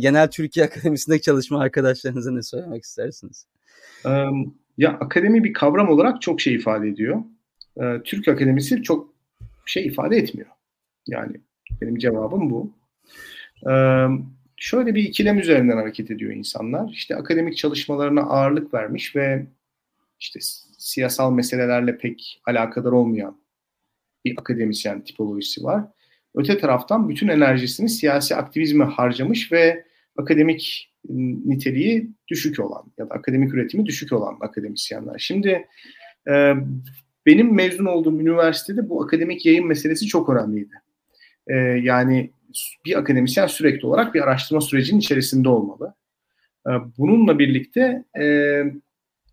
genel Türkiye Akademisi'ndeki çalışma arkadaşlarınıza ne söylemek istersiniz? Ya akademi bir kavram olarak çok şey ifade ediyor. Türk Akademisi çok şey ifade etmiyor. Yani benim cevabım bu. Şöyle bir ikilem üzerinden hareket ediyor insanlar. İşte akademik çalışmalarına ağırlık vermiş ve işte siyasal meselelerle pek alakadar olmayan bir akademisyen tipolojisi var. Öte taraftan bütün enerjisini siyasi aktivizme harcamış ve akademik niteliği düşük olan ya da akademik üretimi düşük olan akademisyenler. Şimdi e, benim mezun olduğum üniversitede bu akademik yayın meselesi çok önemliydi. E, yani bir akademisyen sürekli olarak bir araştırma sürecinin içerisinde olmalı. E, bununla birlikte e,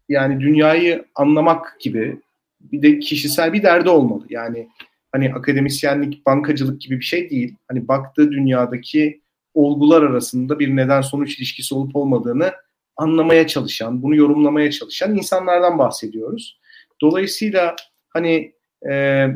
yani dünyayı anlamak gibi bir de kişisel bir derdi olmalı. Yani hani akademisyenlik, bankacılık gibi bir şey değil. Hani baktığı dünyadaki olgular arasında bir neden sonuç ilişkisi olup olmadığını anlamaya çalışan, bunu yorumlamaya çalışan insanlardan bahsediyoruz. Dolayısıyla hani e,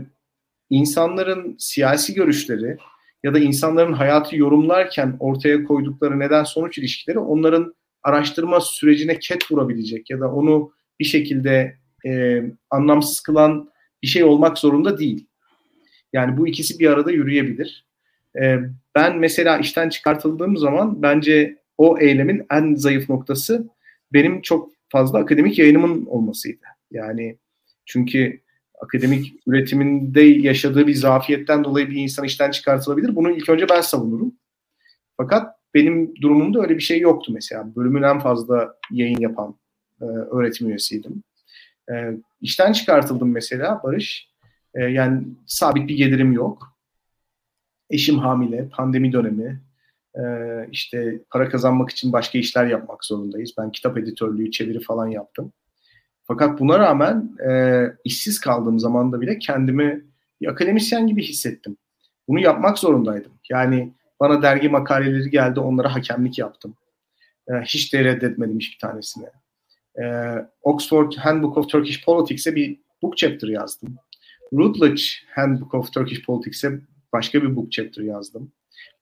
insanların siyasi görüşleri ya da insanların hayatı yorumlarken ortaya koydukları neden sonuç ilişkileri onların araştırma sürecine ket vurabilecek ya da onu bir şekilde e, anlamsız kılan bir şey olmak zorunda değil. Yani bu ikisi bir arada yürüyebilir. E, ben mesela işten çıkartıldığım zaman bence o eylemin en zayıf noktası benim çok fazla akademik yayınımın olmasıydı. Yani çünkü akademik üretiminde yaşadığı bir zafiyetten dolayı bir insan işten çıkartılabilir. Bunu ilk önce ben savunurum. Fakat benim durumumda öyle bir şey yoktu mesela. Bölümün en fazla yayın yapan e, öğretim üyesiydim. E, işten çıkartıldım mesela Barış. E, yani sabit bir gelirim yok. Eşim hamile, pandemi dönemi. E, işte para kazanmak için başka işler yapmak zorundayız. Ben kitap editörlüğü, çeviri falan yaptım. Fakat buna rağmen e, işsiz kaldığım zamanda bile kendimi bir akademisyen gibi hissettim. Bunu yapmak zorundaydım. Yani bana dergi makaleleri geldi, onlara hakemlik yaptım. E, hiç de reddetmedim hiçbir tanesini. E, Oxford Handbook of Turkish Politics'e bir book chapter yazdım. Routledge Handbook of Turkish Politics'e başka bir book chapter yazdım.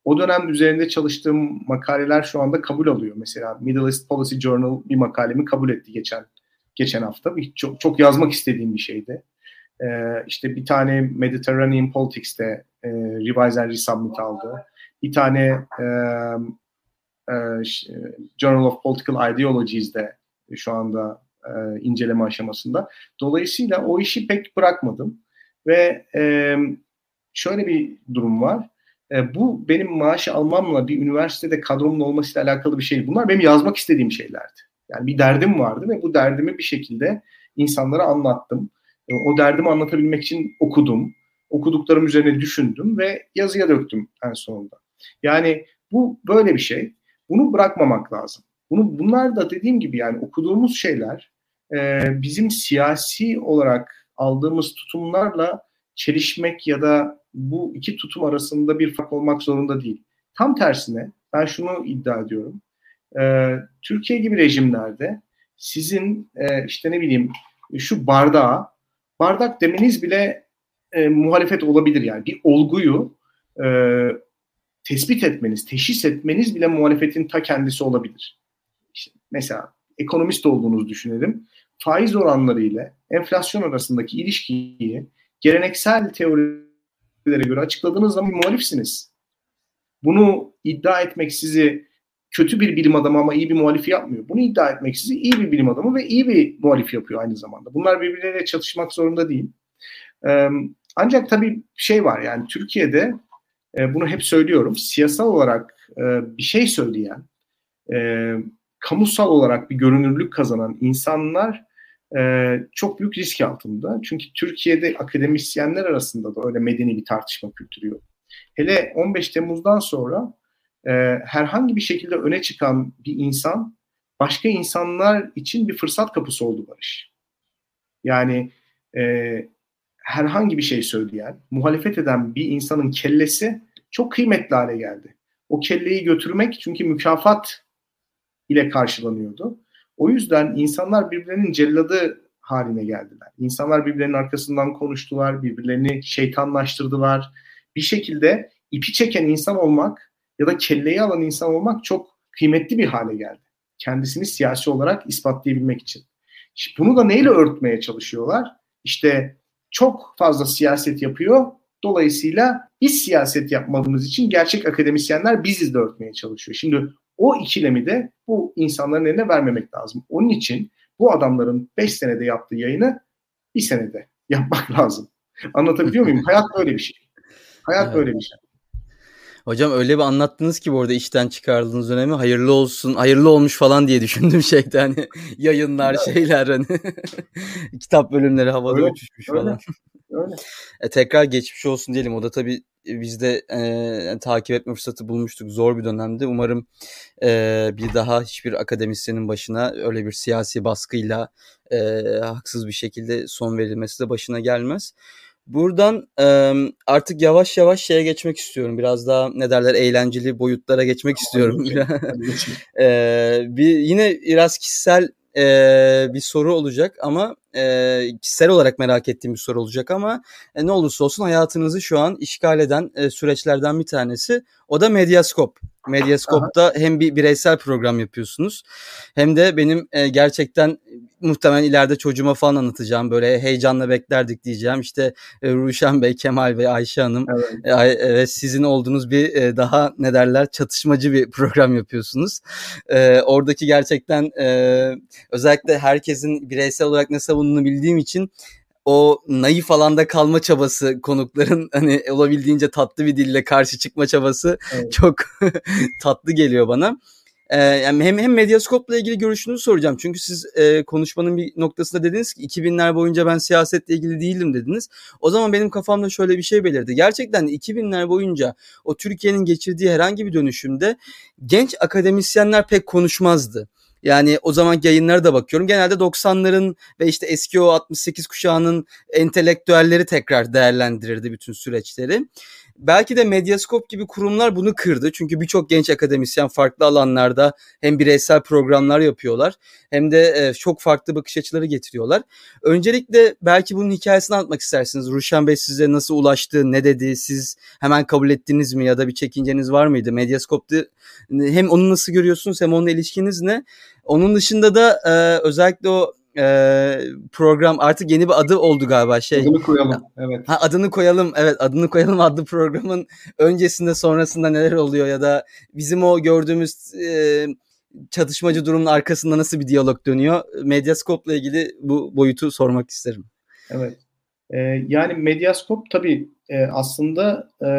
O dönem üzerinde çalıştığım makaleler şu anda kabul alıyor. Mesela Middle East Policy Journal bir makalemi kabul etti geçen geçen hafta. Çok, çok yazmak istediğim bir şeydi. Ee, işte bir tane Mediterranean Politics'te e, Revise and Resubmit aldı. Bir tane e, e, Journal of Political Ideologies'de şu anda e, inceleme aşamasında. Dolayısıyla o işi pek bırakmadım. Ve e, şöyle bir durum var. E, bu benim maaş almamla bir üniversitede kadromun olmasıyla alakalı bir şey. Bunlar benim yazmak istediğim şeylerdi. Yani bir derdim vardı ve bu derdimi bir şekilde insanlara anlattım. E, o derdimi anlatabilmek için okudum. Okuduklarım üzerine düşündüm ve yazıya döktüm en sonunda. Yani bu böyle bir şey. Bunu bırakmamak lazım. Bunu bunlar da dediğim gibi yani okuduğumuz şeyler e, bizim siyasi olarak aldığımız tutumlarla çelişmek ya da bu iki tutum arasında bir fark olmak zorunda değil. Tam tersine ben şunu iddia ediyorum e, Türkiye gibi rejimlerde sizin e, işte ne bileyim şu bardağa bardak demeniz bile e, muhalefet olabilir yani bir olguyu e, tespit etmeniz, teşhis etmeniz bile muhalefetin ta kendisi olabilir. İşte mesela ekonomist olduğunuzu düşünelim. Faiz oranları ile enflasyon arasındaki ilişkiyi geleneksel teorilere göre açıkladığınız zaman muhalifsiniz. Bunu iddia etmek sizi kötü bir bilim adamı ama iyi bir muhalif yapmıyor. Bunu iddia etmek sizi iyi bir bilim adamı ve iyi bir muhalif yapıyor aynı zamanda. Bunlar birbirleriyle çatışmak zorunda değil. Ee, ancak tabii şey var yani Türkiye'de e, bunu hep söylüyorum. Siyasal olarak e, bir şey söyleyen, e, kamusal olarak bir görünürlük kazanan insanlar e, çok büyük risk altında. Çünkü Türkiye'de akademisyenler arasında da öyle medeni bir tartışma kültürü yok. Hele 15 Temmuz'dan sonra e, herhangi bir şekilde öne çıkan bir insan başka insanlar için bir fırsat kapısı oldu Barış. Yani e, herhangi bir şey söyleyen, muhalefet eden bir insanın kellesi çok kıymetli hale geldi. O kelleyi götürmek çünkü mükafat ile karşılanıyordu. O yüzden insanlar birbirlerinin celladı haline geldiler. İnsanlar birbirlerinin arkasından konuştular, birbirlerini şeytanlaştırdılar. Bir şekilde ipi çeken insan olmak ya da kelleyi alan insan olmak çok kıymetli bir hale geldi. Kendisini siyasi olarak ispatlayabilmek için. Bunu da neyle örtmeye çalışıyorlar? İşte çok fazla siyaset yapıyor. Dolayısıyla biz siyaset yapmamız için gerçek akademisyenler biziz de örtmeye çalışıyor. Şimdi o ikilemi de bu insanların eline vermemek lazım. Onun için bu adamların 5 senede yaptığı yayını bir senede yapmak lazım. Anlatabiliyor muyum? Hayat böyle bir şey. Hayat evet. böyle bir şey. Hocam öyle bir anlattınız ki bu arada işten çıkardığınız dönemi hayırlı olsun, hayırlı olmuş falan diye düşündüm şeyde hani yayınlar evet. şeyler hani kitap bölümleri havada öyle, uçuşmuş öyle, falan. Öyle. E, tekrar geçmiş olsun diyelim. O da tabii biz de e, takip etme fırsatı bulmuştuk. Zor bir dönemde. Umarım e, bir daha hiçbir akademisyenin başına öyle bir siyasi baskıyla e, haksız bir şekilde son verilmesi de başına gelmez. Buradan e, artık yavaş yavaş şeye geçmek istiyorum. Biraz daha ne derler eğlenceli boyutlara geçmek istiyorum. e, bir yine biraz kişisel e, bir soru olacak ama e, kişisel olarak merak ettiğim bir soru olacak ama e, ne olursa olsun hayatınızı şu an işgal eden e, süreçlerden bir tanesi o da Medyaskop. Medyaskop'ta hem bir bireysel program yapıyorsunuz hem de benim e, gerçekten muhtemelen ileride çocuğuma falan anlatacağım. Böyle heyecanla beklerdik diyeceğim. İşte e, Ruşen Bey, Kemal Bey, Ayşe Hanım evet. e, e, sizin olduğunuz bir e, daha ne derler çatışmacı bir program yapıyorsunuz. E, oradaki gerçekten e, özellikle herkesin bireysel olarak ne savunduğunu bildiğim için o naif alanda kalma çabası konukların hani olabildiğince tatlı bir dille karşı çıkma çabası evet. çok tatlı geliyor bana. Ee, yani hem hem Medyaskop'la ilgili görüşünüzü soracağım. Çünkü siz e, konuşmanın bir noktasında dediniz ki 2000'ler boyunca ben siyasetle ilgili değildim dediniz. O zaman benim kafamda şöyle bir şey belirdi. Gerçekten 2000'ler boyunca o Türkiye'nin geçirdiği herhangi bir dönüşümde genç akademisyenler pek konuşmazdı. Yani o zaman yayınlara da bakıyorum. Genelde 90'ların ve işte eski o 68 kuşağının entelektüelleri tekrar değerlendirirdi bütün süreçleri. Belki de Medyaskop gibi kurumlar bunu kırdı. Çünkü birçok genç akademisyen farklı alanlarda hem bireysel programlar yapıyorlar hem de e, çok farklı bakış açıları getiriyorlar. Öncelikle belki bunun hikayesini anlatmak istersiniz. Ruşen Bey size nasıl ulaştı, ne dedi, siz hemen kabul ettiniz mi ya da bir çekinceniz var mıydı? Medyaskop'ta hem onu nasıl görüyorsunuz hem onunla ilişkiniz ne? Onun dışında da e, özellikle o e, program artık yeni bir adı oldu galiba şey. Adını koyalım. Evet. Ha, adını koyalım. Evet adını koyalım adlı programın öncesinde sonrasında neler oluyor ya da bizim o gördüğümüz e, çatışmacı durumun arkasında nasıl bir diyalog dönüyor? Medyaskop'la ilgili bu boyutu sormak isterim. Evet. Ee, yani Medyaskop tabii e, aslında e,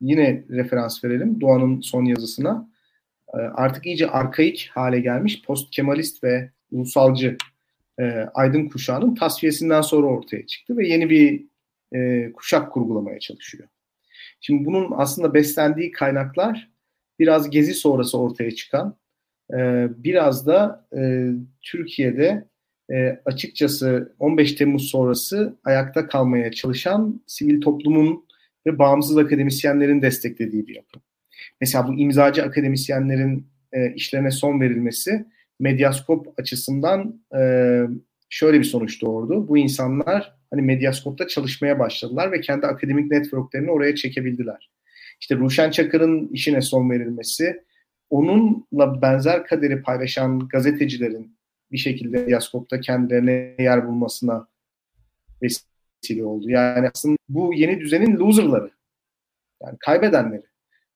yine referans verelim Doğan'ın son yazısına. E, artık iyice arkaik hale gelmiş post Kemalist ve ulusalcı e, aydın kuşağının tasfiyesinden sonra ortaya çıktı ve yeni bir e, kuşak kurgulamaya çalışıyor. Şimdi bunun aslında beslendiği kaynaklar biraz gezi sonrası ortaya çıkan, e, biraz da e, Türkiye'de e, açıkçası 15 Temmuz sonrası ayakta kalmaya çalışan sivil toplumun ve bağımsız akademisyenlerin desteklediği bir yapı. Mesela bu imzacı akademisyenlerin e, işlerine son verilmesi medyaskop açısından e, şöyle bir sonuç doğurdu. Bu insanlar hani medyaskopta çalışmaya başladılar ve kendi akademik networklerini oraya çekebildiler. İşte Ruşen Çakır'ın işine son verilmesi, onunla benzer kaderi paylaşan gazetecilerin bir şekilde medyaskopta kendilerine yer bulmasına vesile oldu. Yani aslında bu yeni düzenin loserları, yani kaybedenleri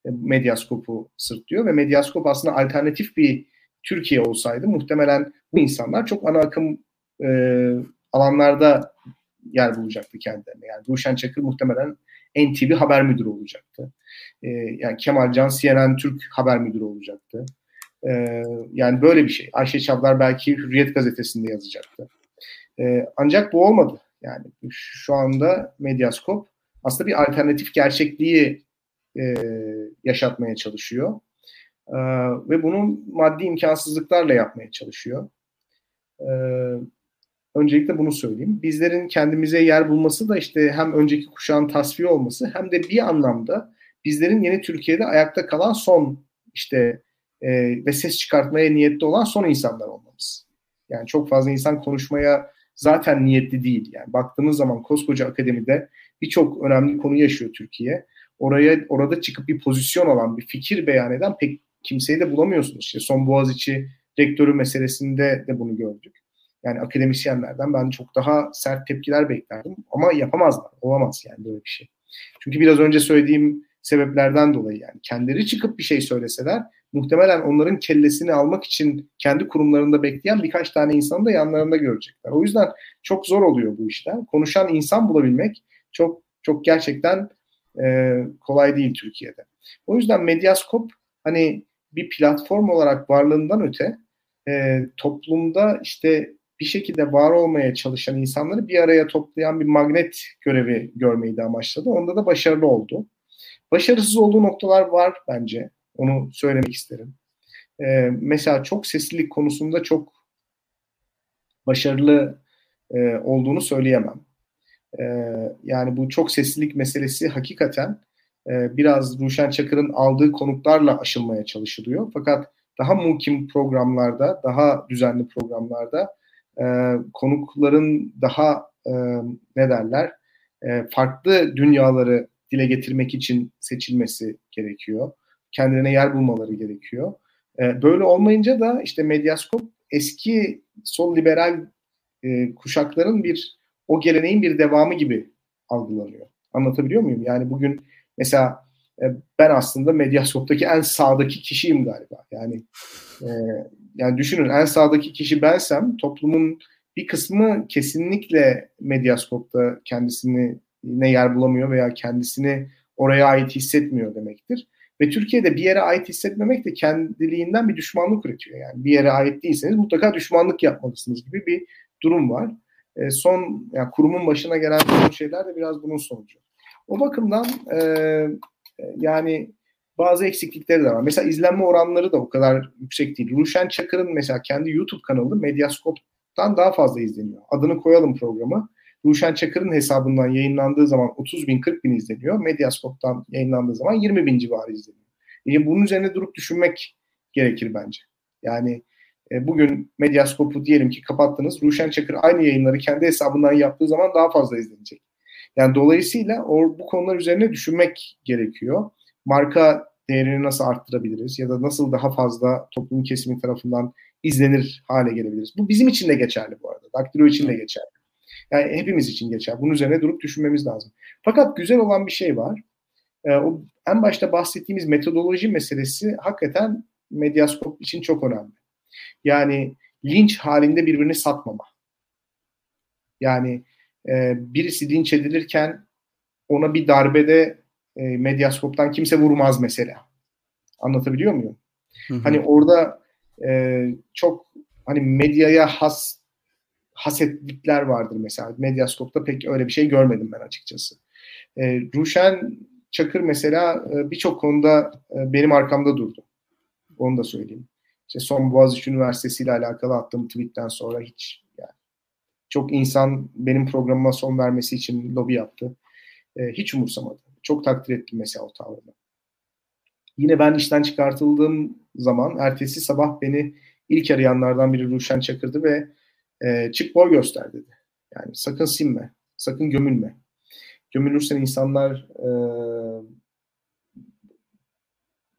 medyaskopu sırtlıyor ve medyaskop aslında alternatif bir Türkiye olsaydı muhtemelen bu insanlar çok ana akım e, alanlarda yer bulacaktı kendilerine. Yani Ruşen Çakır muhtemelen NTV haber müdürü olacaktı. E, yani Kemal Can CNN Türk haber müdürü olacaktı. E, yani böyle bir şey. Ayşe Çavdar belki Hürriyet gazetesinde yazacaktı. E, ancak bu olmadı. Yani şu anda Medyaskop aslında bir alternatif gerçekliği e, yaşatmaya çalışıyor. E, ve bunu maddi imkansızlıklarla yapmaya çalışıyor. E, öncelikle bunu söyleyeyim. Bizlerin kendimize yer bulması da işte hem önceki kuşağın tasfiye olması hem de bir anlamda bizlerin yeni Türkiye'de ayakta kalan son işte e, ve ses çıkartmaya niyetli olan son insanlar olmamız. Yani çok fazla insan konuşmaya zaten niyetli değil. Yani baktığınız zaman koskoca akademide birçok önemli konu yaşıyor Türkiye. Oraya orada çıkıp bir pozisyon alan, bir fikir beyan eden pek kimseyi de bulamıyorsunuz. İşte son Boğaziçi rektörü meselesinde de bunu gördük. Yani akademisyenlerden ben çok daha sert tepkiler beklerdim ama yapamazlar. Olamaz yani böyle bir şey. Çünkü biraz önce söylediğim sebeplerden dolayı yani kendileri çıkıp bir şey söyleseler muhtemelen onların kellesini almak için kendi kurumlarında bekleyen birkaç tane insanı da yanlarında görecekler. O yüzden çok zor oluyor bu işler. Konuşan insan bulabilmek çok çok gerçekten e, kolay değil Türkiye'de. O yüzden Medyaskop hani bir platform olarak varlığından öte e, toplumda işte bir şekilde var olmaya çalışan insanları bir araya toplayan bir magnet görevi görmeyi de amaçladı. Onda da başarılı oldu. Başarısız olduğu noktalar var bence. Onu söylemek isterim. Ee, mesela çok seslilik konusunda çok başarılı e, olduğunu söyleyemem. Ee, yani bu çok seslilik meselesi hakikaten e, biraz Ruşen Çakır'ın aldığı konuklarla aşılmaya çalışılıyor. Fakat daha muhkim programlarda, daha düzenli programlarda e, konukların daha e, ne derler e, farklı dünyaları dile getirmek için seçilmesi gerekiyor. Kendilerine yer bulmaları gerekiyor. E, böyle olmayınca da işte Medyaskop eski sol liberal e, kuşakların bir o geleneğin bir devamı gibi algılanıyor. Anlatabiliyor muyum? Yani bugün mesela e, ben aslında Medyaskop'taki en sağdaki kişiyim galiba. Yani e, yani düşünün en sağdaki kişi bensem toplumun bir kısmı kesinlikle Medyaskop'ta kendisini ne yer bulamıyor veya kendisini oraya ait hissetmiyor demektir. Ve Türkiye'de bir yere ait hissetmemek de kendiliğinden bir düşmanlık üretiyor. Yani bir yere ait değilseniz mutlaka düşmanlık yapmalısınız gibi bir durum var. E, son yani kurumun başına gelen son şeyler de biraz bunun sonucu. O bakımdan e, yani bazı eksiklikleri de var. Mesela izlenme oranları da o kadar yüksek değil. Ruşen Çakır'ın mesela kendi YouTube kanalı Medyascope'dan daha fazla izleniyor. Adını koyalım programı. Ruşen Çakır'ın hesabından yayınlandığı zaman 30 bin 40 bin izleniyor. Medyascope'dan yayınlandığı zaman 20 bin civarı izleniyor. Yani bunun üzerine durup düşünmek gerekir bence. Yani e, bugün Medyascope'u diyelim ki kapattınız. Ruşen Çakır aynı yayınları kendi hesabından yaptığı zaman daha fazla izlenecek. Yani dolayısıyla o, bu konular üzerine düşünmek gerekiyor. Marka değerini nasıl arttırabiliriz ya da nasıl daha fazla toplum kesimi tarafından izlenir hale gelebiliriz. Bu bizim için de geçerli bu arada. Daktilo için de geçerli. Yani hepimiz için geçer. Bunun üzerine durup düşünmemiz lazım. Fakat güzel olan bir şey var. Ee, o en başta bahsettiğimiz metodoloji meselesi hakikaten medyaskop için çok önemli. Yani linç halinde birbirini satmama. Yani e, birisi linç edilirken ona bir darbede e, medyaskoptan kimse vurmaz mesela. Anlatabiliyor muyum? Hı hı. Hani orada e, çok hani medyaya has hasetlikler vardır mesela. Medyaskop'ta pek öyle bir şey görmedim ben açıkçası. E, Ruşen Çakır mesela e, birçok konuda e, benim arkamda durdu. Onu da söyleyeyim. İşte son Boğaziçi Üniversitesi ile alakalı attığım tweetten sonra hiç yani çok insan benim programıma son vermesi için lobi yaptı. E, hiç umursamadı. Çok takdir ettim mesela o tavrını. Yine ben işten çıkartıldığım zaman ertesi sabah beni ilk arayanlardan biri Ruşen Çakır'dı ve e, çık boy göster dedi. Yani sakın sinme, sakın gömülme. Gömülürsen insanlar e,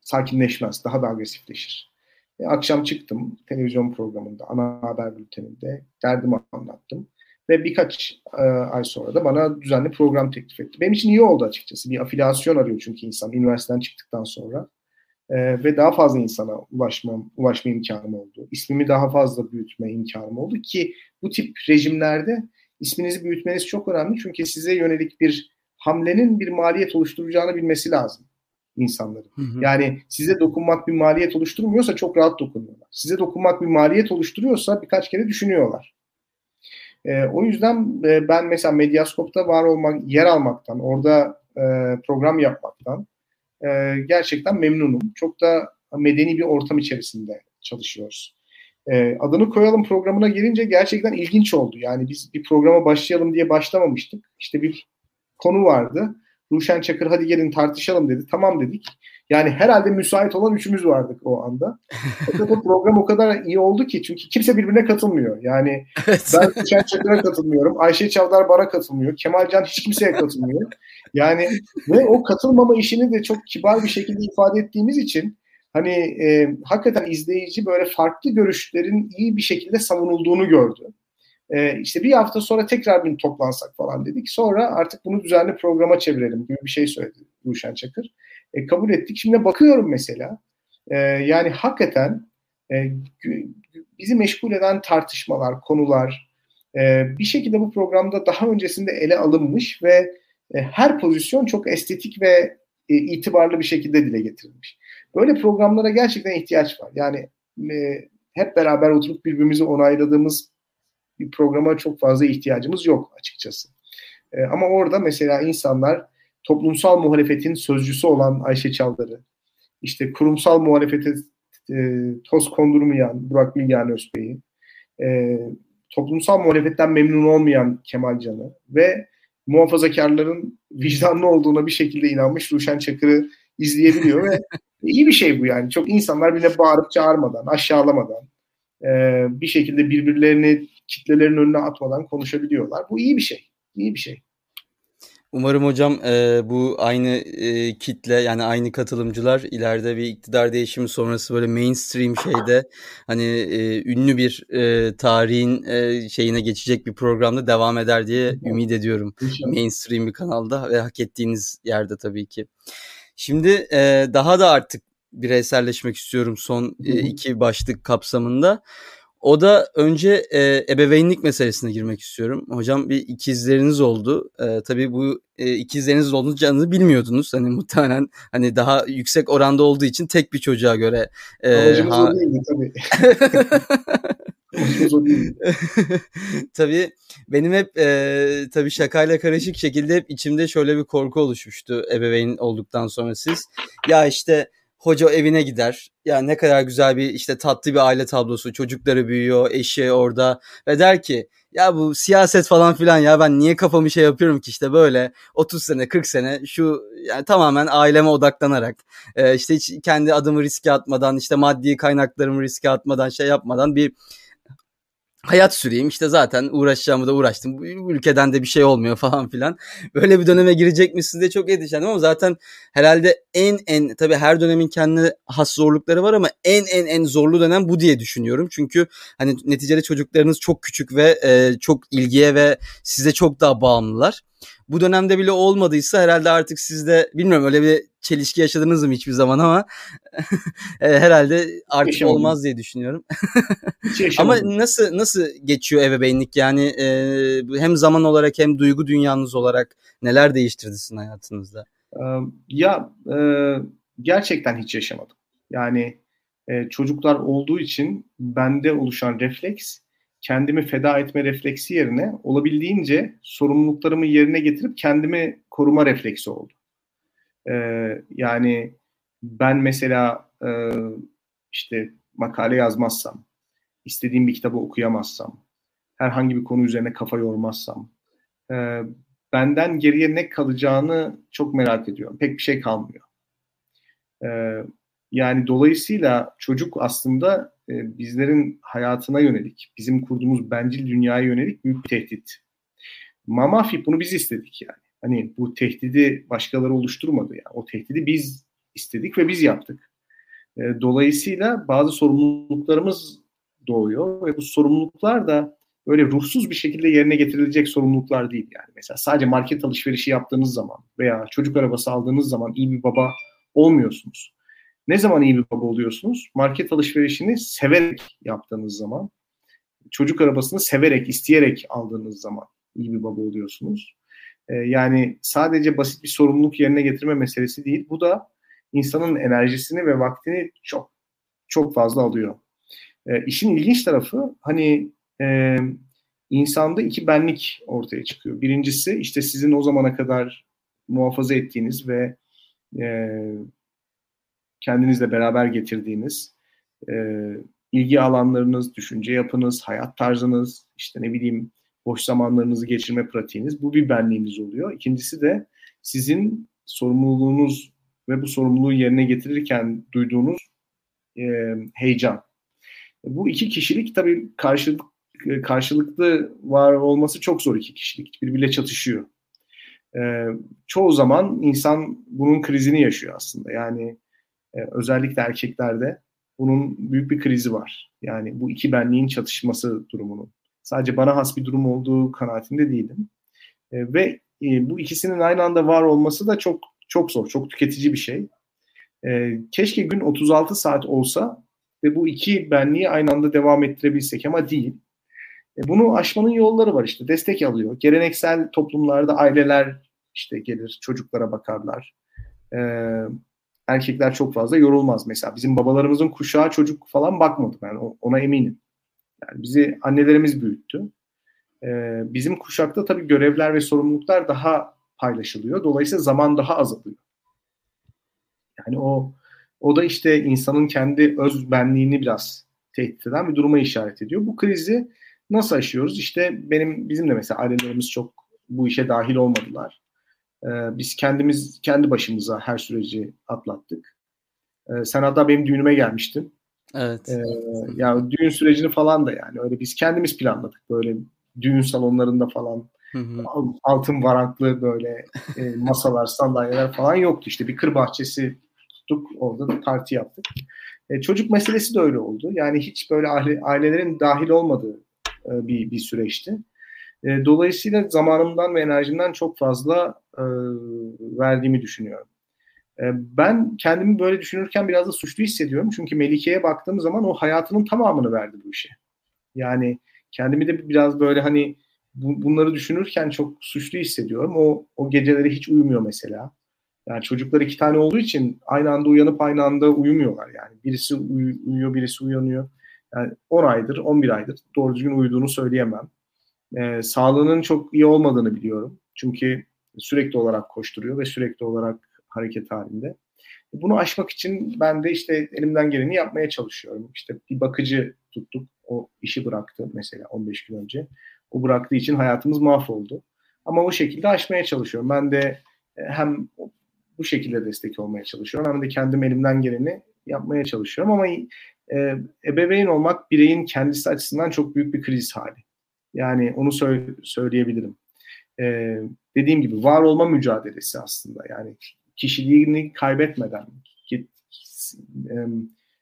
sakinleşmez, daha da agresifleşir. E, akşam çıktım televizyon programında, ana haber bülteninde derdimi anlattım. Ve birkaç e, ay sonra da bana düzenli program teklif etti. Benim için iyi oldu açıkçası. Bir afiliasyon arıyor çünkü insan üniversiteden çıktıktan sonra e, ve daha fazla insana ulaşmam, ulaşma imkanım oldu. İsmimi daha fazla büyütme imkanım oldu ki bu tip rejimlerde isminizi büyütmeniz çok önemli çünkü size yönelik bir hamlenin bir maliyet oluşturacağını bilmesi lazım insanların. Hı hı. Yani size dokunmak bir maliyet oluşturmuyorsa çok rahat dokunuyorlar. Size dokunmak bir maliyet oluşturuyorsa birkaç kere düşünüyorlar. E, o yüzden e, ben mesela Medyaskop'ta var olmak, yer almaktan, orada e, program yapmaktan, e, gerçekten memnunum. Çok da medeni bir ortam içerisinde çalışıyoruz. E, adını koyalım programına gelince gerçekten ilginç oldu. Yani biz bir programa başlayalım diye başlamamıştık. İşte bir konu vardı. Ruşen Çakır hadi gelin tartışalım dedi. Tamam dedik. Yani herhalde müsait olan üçümüz vardık o anda. Fakat o program o kadar iyi oldu ki çünkü kimse birbirine katılmıyor. Yani evet. ben Ruşen Çakır'a katılmıyorum. Ayşe Çavdar bana katılmıyor. Kemal Can hiç kimseye katılmıyor. Yani ve o katılmama işini de çok kibar bir şekilde ifade ettiğimiz için hani e, hakikaten izleyici böyle farklı görüşlerin iyi bir şekilde savunulduğunu gördü. E, işte bir hafta sonra tekrar bir toplansak falan dedik. Sonra artık bunu düzenli programa çevirelim gibi bir şey söyledi Ruşen Çakır. E, kabul ettik. Şimdi bakıyorum mesela. E, yani hakikaten e, bizi meşgul eden tartışmalar, konular e, bir şekilde bu programda daha öncesinde ele alınmış ve e, her pozisyon çok estetik ve e, itibarlı bir şekilde dile getirilmiş. Böyle programlara gerçekten ihtiyaç var. Yani e, hep beraber oturup birbirimizi onayladığımız bir programa çok fazla ihtiyacımız yok açıkçası. E, ama orada mesela insanlar toplumsal muhalefetin sözcüsü olan Ayşe Çavdar'ı, işte kurumsal muhalefete e, toz kondurmayan Burak Bilgehan Özbey'i, e, toplumsal muhalefetten memnun olmayan Kemal Can'ı ve muhafazakarların vicdanlı olduğuna bir şekilde inanmış Ruşen Çakır'ı izleyebiliyor ve iyi bir şey bu yani. Çok insanlar bile bağırıp çağırmadan, aşağılamadan e, bir şekilde birbirlerini kitlelerin önüne atmadan konuşabiliyorlar. Bu iyi bir şey. İyi bir şey. Umarım hocam e, bu aynı e, kitle yani aynı katılımcılar ileride bir iktidar değişimi sonrası böyle mainstream şeyde hani e, ünlü bir e, tarihin e, şeyine geçecek bir programda devam eder diye ümit ediyorum. Mainstream bir kanalda ve hak ettiğiniz yerde tabii ki. Şimdi e, daha da artık bireyselleşmek istiyorum son e, iki başlık kapsamında. O da önce e, ebeveynlik meselesine girmek istiyorum. Hocam bir ikizleriniz oldu. E, tabii bu e, ikizleriniz olduğunu bilmiyordunuz. Hani muhtemelen hani daha yüksek oranda olduğu için tek bir çocuğa göre. E, Amacımız ha... o değildi tabii. tabii benim hep e, tabii şakayla karışık şekilde hep içimde şöyle bir korku oluşmuştu ebeveyn olduktan sonra siz. Ya işte hoca evine gider. Yani ne kadar güzel bir işte tatlı bir aile tablosu. Çocukları büyüyor, eşi orada ve der ki ya bu siyaset falan filan ya ben niye kafamı şey yapıyorum ki işte böyle 30 sene 40 sene şu yani tamamen aileme odaklanarak işte hiç kendi adımı riske atmadan işte maddi kaynaklarımı riske atmadan şey yapmadan bir hayat süreyim işte zaten uğraşacağımı da uğraştım. Bu ülkeden de bir şey olmuyor falan filan. Böyle bir döneme girecek misin de çok endişelendim ama zaten herhalde en en tabii her dönemin kendine has zorlukları var ama en en en zorlu dönem bu diye düşünüyorum. Çünkü hani neticede çocuklarınız çok küçük ve e, çok ilgiye ve size çok daha bağımlılar. Bu dönemde bile olmadıysa herhalde artık sizde bilmiyorum öyle bir çelişki yaşadınız mı hiçbir zaman ama e, herhalde artık Yaşamadım. olmaz diye düşünüyorum. ama nasıl nasıl geçiyor ebeveynlik yani e, hem zaman olarak hem duygu dünyanız olarak neler değiştirdi sizin hayatınızda? Ya e, gerçekten hiç yaşamadım. Yani e, çocuklar olduğu için bende oluşan refleks kendimi feda etme refleksi yerine olabildiğince sorumluluklarımı yerine getirip kendimi koruma refleksi oldu. Ee, yani ben mesela e, işte makale yazmazsam, istediğim bir kitabı okuyamazsam, herhangi bir konu üzerine kafa yormazsam, e, benden geriye ne kalacağını çok merak ediyorum. Pek bir şey kalmıyor. E, yani dolayısıyla çocuk aslında e, bizlerin hayatına yönelik, bizim kurduğumuz bencil dünyaya yönelik büyük bir tehdit. Mamafi bunu biz istedik yani. Hani bu tehdidi başkaları oluşturmadı yani. O tehdidi biz istedik ve biz yaptık. E, dolayısıyla bazı sorumluluklarımız doğuyor ve bu sorumluluklar da öyle ruhsuz bir şekilde yerine getirilecek sorumluluklar değil yani. Mesela sadece market alışverişi yaptığınız zaman veya çocuk arabası aldığınız zaman iyi bir baba olmuyorsunuz. Ne zaman iyi bir baba oluyorsunuz? Market alışverişini severek yaptığınız zaman, çocuk arabasını severek, isteyerek aldığınız zaman iyi bir baba oluyorsunuz. Ee, yani sadece basit bir sorumluluk yerine getirme meselesi değil. Bu da insanın enerjisini ve vaktini çok çok fazla alıyor. Ee, işin ilginç tarafı hani e, insanda iki benlik ortaya çıkıyor. Birincisi işte sizin o zamana kadar muhafaza ettiğiniz ve e, kendinizle beraber getirdiğiniz e, ilgi alanlarınız, düşünce yapınız, hayat tarzınız, işte ne bileyim boş zamanlarınızı geçirme pratiğiniz bu bir benliğiniz oluyor. İkincisi de sizin sorumluluğunuz ve bu sorumluluğu yerine getirirken duyduğunuz e, heyecan. Bu iki kişilik tabii karşılık, karşılıklı var olması çok zor iki kişilik. Birbiriyle çatışıyor. E, çoğu zaman insan bunun krizini yaşıyor aslında. Yani e, özellikle erkeklerde bunun büyük bir krizi var. Yani bu iki benliğin çatışması durumunun. Sadece bana has bir durum olduğu kanaatinde değilim. E, ve e, bu ikisinin aynı anda var olması da çok çok zor, çok tüketici bir şey. E, keşke gün 36 saat olsa ve bu iki benliği aynı anda devam ettirebilsek ama değil. E, bunu aşmanın yolları var işte. Destek alıyor. Geleneksel toplumlarda aileler işte gelir, çocuklara bakarlar. E, erkekler çok fazla yorulmaz. Mesela bizim babalarımızın kuşağı çocuk falan bakmadı. Ben ona eminim. Yani bizi annelerimiz büyüttü. Ee, bizim kuşakta tabii görevler ve sorumluluklar daha paylaşılıyor. Dolayısıyla zaman daha azalıyor. Yani o o da işte insanın kendi öz benliğini biraz tehdit eden bir duruma işaret ediyor. Bu krizi nasıl aşıyoruz? İşte benim bizim de mesela ailelerimiz çok bu işe dahil olmadılar. Ee, biz kendimiz kendi başımıza her süreci atlattık. Ee, sen hatta benim düğünüme gelmiştin. Evet. Ee, yani düğün sürecini falan da yani öyle biz kendimiz planladık böyle düğün salonlarında falan hı hı. altın varaklı böyle e, masalar, sandalyeler falan yoktu. İşte bir kır bahçesi tuttuk orada da parti yaptık. E, çocuk meselesi de öyle oldu. Yani hiç böyle aile, ailelerin dahil olmadığı e, bir, bir süreçti. E, dolayısıyla zamanımdan ve enerjimden çok fazla e, verdiğimi düşünüyorum. E, ben kendimi böyle düşünürken biraz da suçlu hissediyorum. Çünkü Melike'ye baktığım zaman o hayatının tamamını verdi bu işe. Yani kendimi de biraz böyle hani bu, bunları düşünürken çok suçlu hissediyorum. O, o geceleri hiç uyumuyor mesela. Yani çocuklar iki tane olduğu için aynı anda uyanıp aynı anda uyumuyorlar yani. Birisi uy- uyuyor, birisi uyanıyor. Yani 10 aydır, 11 aydır doğru düzgün uyuduğunu söyleyemem. Ee, sağlığının çok iyi olmadığını biliyorum. Çünkü sürekli olarak koşturuyor ve sürekli olarak hareket halinde. Bunu aşmak için ben de işte elimden geleni yapmaya çalışıyorum. İşte bir bakıcı tuttuk. O işi bıraktı mesela 15 gün önce. O bıraktığı için hayatımız mahvoldu. Ama o şekilde aşmaya çalışıyorum. Ben de e, hem bu şekilde destek olmaya çalışıyorum hem de kendim elimden geleni yapmaya çalışıyorum. Ama e, ebeveyn olmak bireyin kendisi açısından çok büyük bir kriz hali. Yani onu sö- söyleyebilirim. E, dediğim gibi var olma mücadelesi aslında. Yani kişiliğini kaybetmeden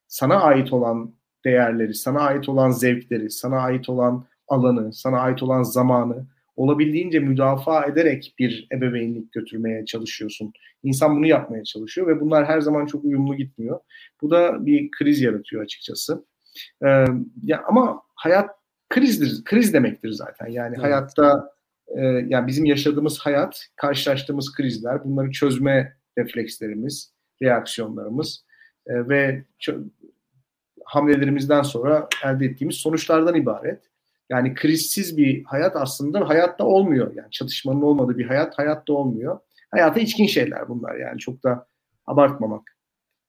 sana ait olan değerleri, sana ait olan zevkleri, sana ait olan alanı, sana ait olan zamanı olabildiğince müdafaa ederek bir ebeveynlik götürmeye çalışıyorsun. İnsan bunu yapmaya çalışıyor ve bunlar her zaman çok uyumlu gitmiyor. Bu da bir kriz yaratıyor açıkçası. Ee, ya ama hayat krizdir, kriz demektir zaten. Yani evet. hayatta e, yani bizim yaşadığımız hayat, karşılaştığımız krizler, bunları çözme reflekslerimiz, reaksiyonlarımız e, ve hamlelerimizden sonra elde ettiğimiz sonuçlardan ibaret. Yani krizsiz bir hayat aslında hayatta olmuyor. Yani çatışmanın olmadığı bir hayat hayatta olmuyor. Hayata içkin şeyler bunlar yani çok da abartmamak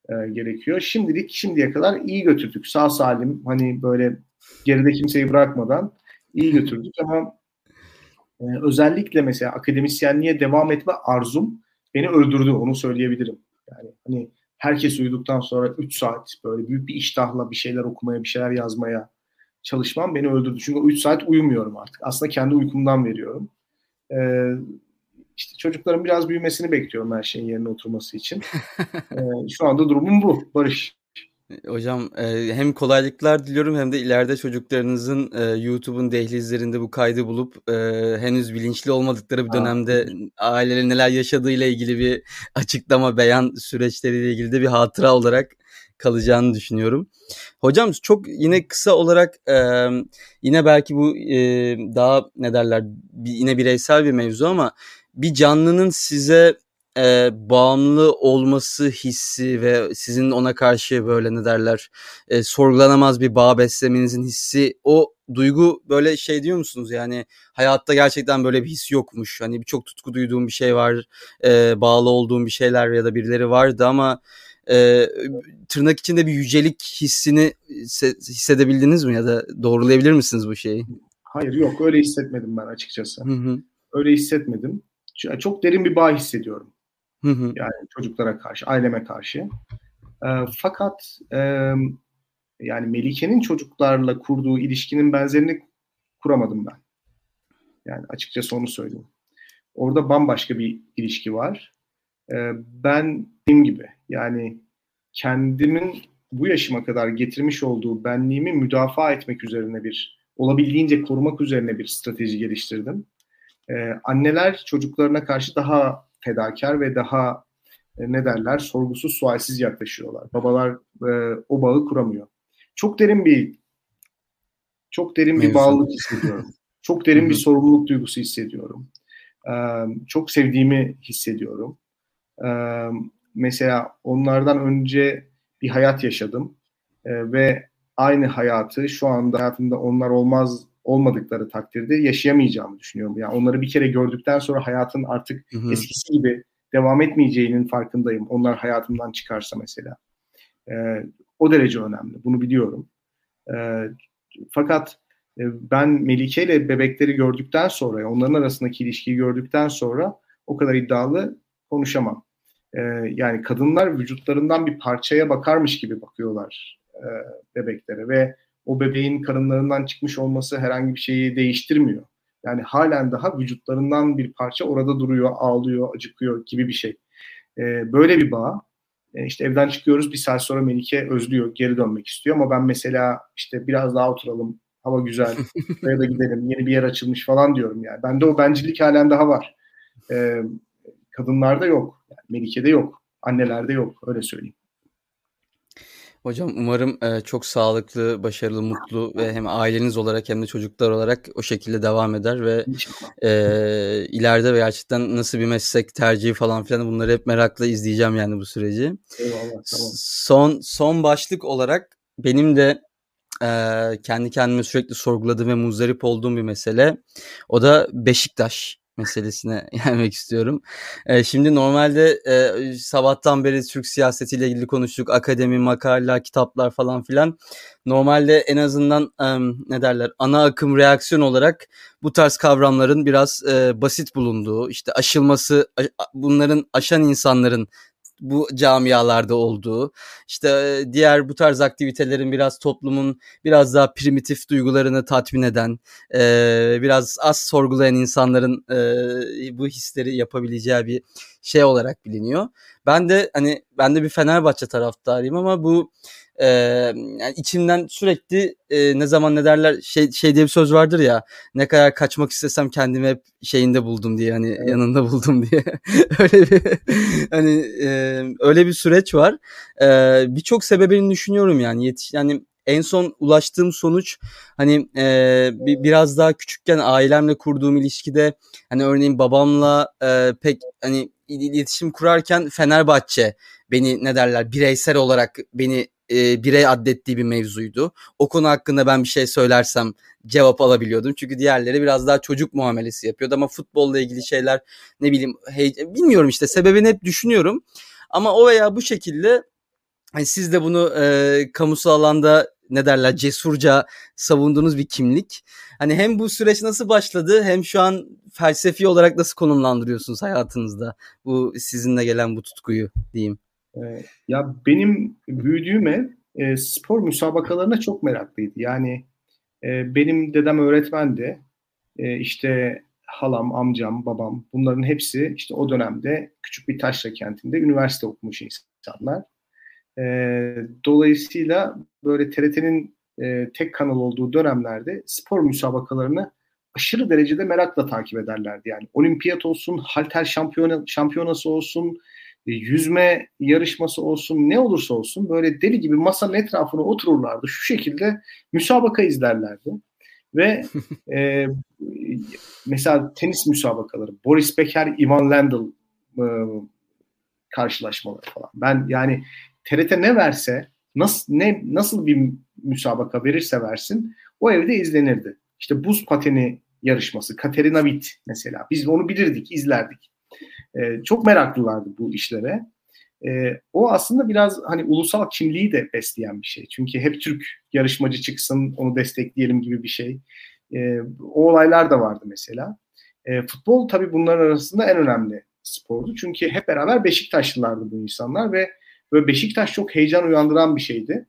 e, gerekiyor. Şimdilik şimdiye kadar iyi götürdük. Sağ salim hani böyle geride kimseyi bırakmadan iyi götürdük ama e, özellikle mesela akademisyenliğe devam etme arzum beni öldürdü onu söyleyebilirim. Yani hani herkes uyuduktan sonra 3 saat böyle büyük bir iştahla bir şeyler okumaya, bir şeyler yazmaya çalışmam beni öldürdü. Çünkü 3 saat uyumuyorum artık. Aslında kendi uykumdan veriyorum. Ee, işte çocukların biraz büyümesini bekliyorum her şeyin yerine oturması için. ee, şu anda durumum bu. Barış. Hocam e, hem kolaylıklar diliyorum hem de ileride çocuklarınızın e, YouTube'un dehlizlerinde bu kaydı bulup e, henüz bilinçli olmadıkları bir dönemde ailelerin neler yaşadığıyla ilgili bir açıklama, beyan süreçleriyle ilgili de bir hatıra olarak kalacağını düşünüyorum. Hocam çok yine kısa olarak yine belki bu daha ne derler yine bireysel bir mevzu ama bir canlının size e, bağımlı olması hissi ve sizin ona karşı böyle ne derler e, sorgulanamaz bir bağ beslemenizin hissi o duygu böyle şey diyor musunuz yani hayatta gerçekten böyle bir his yokmuş hani birçok tutku duyduğum bir şey var e, bağlı olduğum bir şeyler ya da birileri vardı ama e, tırnak içinde bir yücelik hissini hissedebildiniz mi ya da doğrulayabilir misiniz bu şeyi? Hayır yok öyle hissetmedim ben açıkçası. Hı hı. Öyle hissetmedim. Çok derin bir bağ hissediyorum. Hı hı. Yani çocuklara karşı, aileme karşı. E, fakat e, yani Melike'nin çocuklarla kurduğu ilişkinin benzerini kuramadım ben. Yani açıkçası onu söyleyeyim. Orada bambaşka bir ilişki var. Ee, ben dediğim gibi yani kendimin bu yaşıma kadar getirmiş olduğu benliğimi müdafaa etmek üzerine bir olabildiğince korumak üzerine bir strateji geliştirdim. Ee, anneler çocuklarına karşı daha fedakar ve daha e, ne derler sorgusuz sualsiz yaklaşıyorlar. Babalar e, o bağı kuramıyor. Çok derin bir çok derin bir bağlılık hissediyorum. Çok derin bir sorumluluk duygusu hissediyorum. Ee, çok sevdiğimi hissediyorum. Ee, mesela onlardan önce bir hayat yaşadım ee, ve aynı hayatı şu anda hayatımda onlar olmaz olmadıkları takdirde yaşayamayacağımı düşünüyorum. Yani onları bir kere gördükten sonra hayatın artık hı hı. eskisi gibi devam etmeyeceğinin farkındayım. Onlar hayatımdan çıkarsa mesela. Ee, o derece önemli. Bunu biliyorum. Ee, fakat e, ben Melike ile bebekleri gördükten sonra, onların arasındaki ilişkiyi gördükten sonra o kadar iddialı konuşamam. Ee, yani kadınlar vücutlarından bir parçaya bakarmış gibi bakıyorlar e, bebeklere ve o bebeğin karınlarından çıkmış olması herhangi bir şeyi değiştirmiyor. Yani halen daha vücutlarından bir parça orada duruyor, ağlıyor, acıkıyor gibi bir şey. Ee, böyle bir bağ. Ee, işte evden çıkıyoruz bir saat sonra Melike özlüyor, geri dönmek istiyor ama ben mesela işte biraz daha oturalım, hava güzel, buraya da gidelim, yeni bir yer açılmış falan diyorum yani. Bende o bencillik halen daha var. Ee, kadınlarda yok, yani Melike'de yok, annelerde yok, öyle söyleyeyim. Hocam umarım e, çok sağlıklı, başarılı, mutlu ve hem aileniz olarak hem de çocuklar olarak o şekilde devam eder ve e, ileride gerçekten nasıl bir meslek tercihi falan filan bunları hep merakla izleyeceğim yani bu süreci. Eyvallah, tamam. Son son başlık olarak benim de e, kendi kendime sürekli sorguladığım ve muzdarip olduğum bir mesele. O da Beşiktaş meselesine gelmek istiyorum. E, şimdi normalde e, sabahtan beri Türk siyasetiyle ilgili konuştuk. Akademi, makaleler, kitaplar falan filan. Normalde en azından e, ne derler ana akım reaksiyon olarak bu tarz kavramların biraz e, basit bulunduğu, işte aşılması, bunların aşan insanların bu camialarda olduğu işte diğer bu tarz aktivitelerin biraz toplumun biraz daha primitif duygularını tatmin eden biraz az sorgulayan insanların bu hisleri yapabileceği bir şey olarak biliniyor. Ben de hani ben de bir Fenerbahçe taraftarıyım ama bu e, yani içimden sürekli e, ne zaman ne derler şey şey diye bir söz vardır ya ne kadar kaçmak istesem kendimi hep şeyinde buldum diye hani evet. yanında buldum diye öyle bir hani e, öyle bir süreç var e, birçok sebebini düşünüyorum yani yetiş yani en son ulaştığım sonuç hani e, bir, biraz daha küçükken ailemle kurduğum ilişkide hani örneğin babamla e, pek hani iletişim kurarken Fenerbahçe beni ne derler bireysel olarak beni e, birey addettiği bir mevzuydu. O konu hakkında ben bir şey söylersem cevap alabiliyordum. Çünkü diğerleri biraz daha çocuk muamelesi yapıyordu ama futbolla ilgili şeyler ne bileyim hey, bilmiyorum işte sebebini hep düşünüyorum. Ama o veya bu şekilde hani siz de bunu e, kamusal alanda ne derler cesurca savunduğunuz bir kimlik. Hani hem bu süreç nasıl başladı hem şu an felsefi olarak nasıl konumlandırıyorsunuz hayatınızda bu sizinle gelen bu tutkuyu diyeyim. Ee, ya benim büyüdüğüm ev e, spor müsabakalarına çok meraklıydı. Yani e, benim dedem öğretmendi. E, işte halam, amcam, babam bunların hepsi işte o dönemde küçük bir taşra kentinde üniversite okumuş insanlar. E, dolayısıyla böyle TRT'nin e, tek kanal olduğu dönemlerde spor müsabakalarını aşırı derecede merakla takip ederlerdi. Yani olimpiyat olsun, halter şampiyona, şampiyonası olsun, yüzme yarışması olsun ne olursa olsun böyle deli gibi masanın etrafına otururlardı. Şu şekilde müsabaka izlerlerdi. Ve e, mesela tenis müsabakaları, Boris Becker, Ivan Lendl e, karşılaşmaları falan. Ben yani TRT ne verse, nasıl ne nasıl bir müsabaka verirse versin o evde izlenirdi. İşte buz pateni yarışması, Katerina Witt mesela. Biz onu bilirdik, izlerdik. E, çok meraklılardı bu işlere. E, o aslında biraz hani ulusal kimliği de besleyen bir şey. Çünkü hep Türk yarışmacı çıksın, onu destekleyelim gibi bir şey. E, o olaylar da vardı mesela. E, futbol tabii bunların arasında en önemli spordu. Çünkü hep beraber Beşiktaşlılardı bu insanlar ve böyle Beşiktaş çok heyecan uyandıran bir şeydi.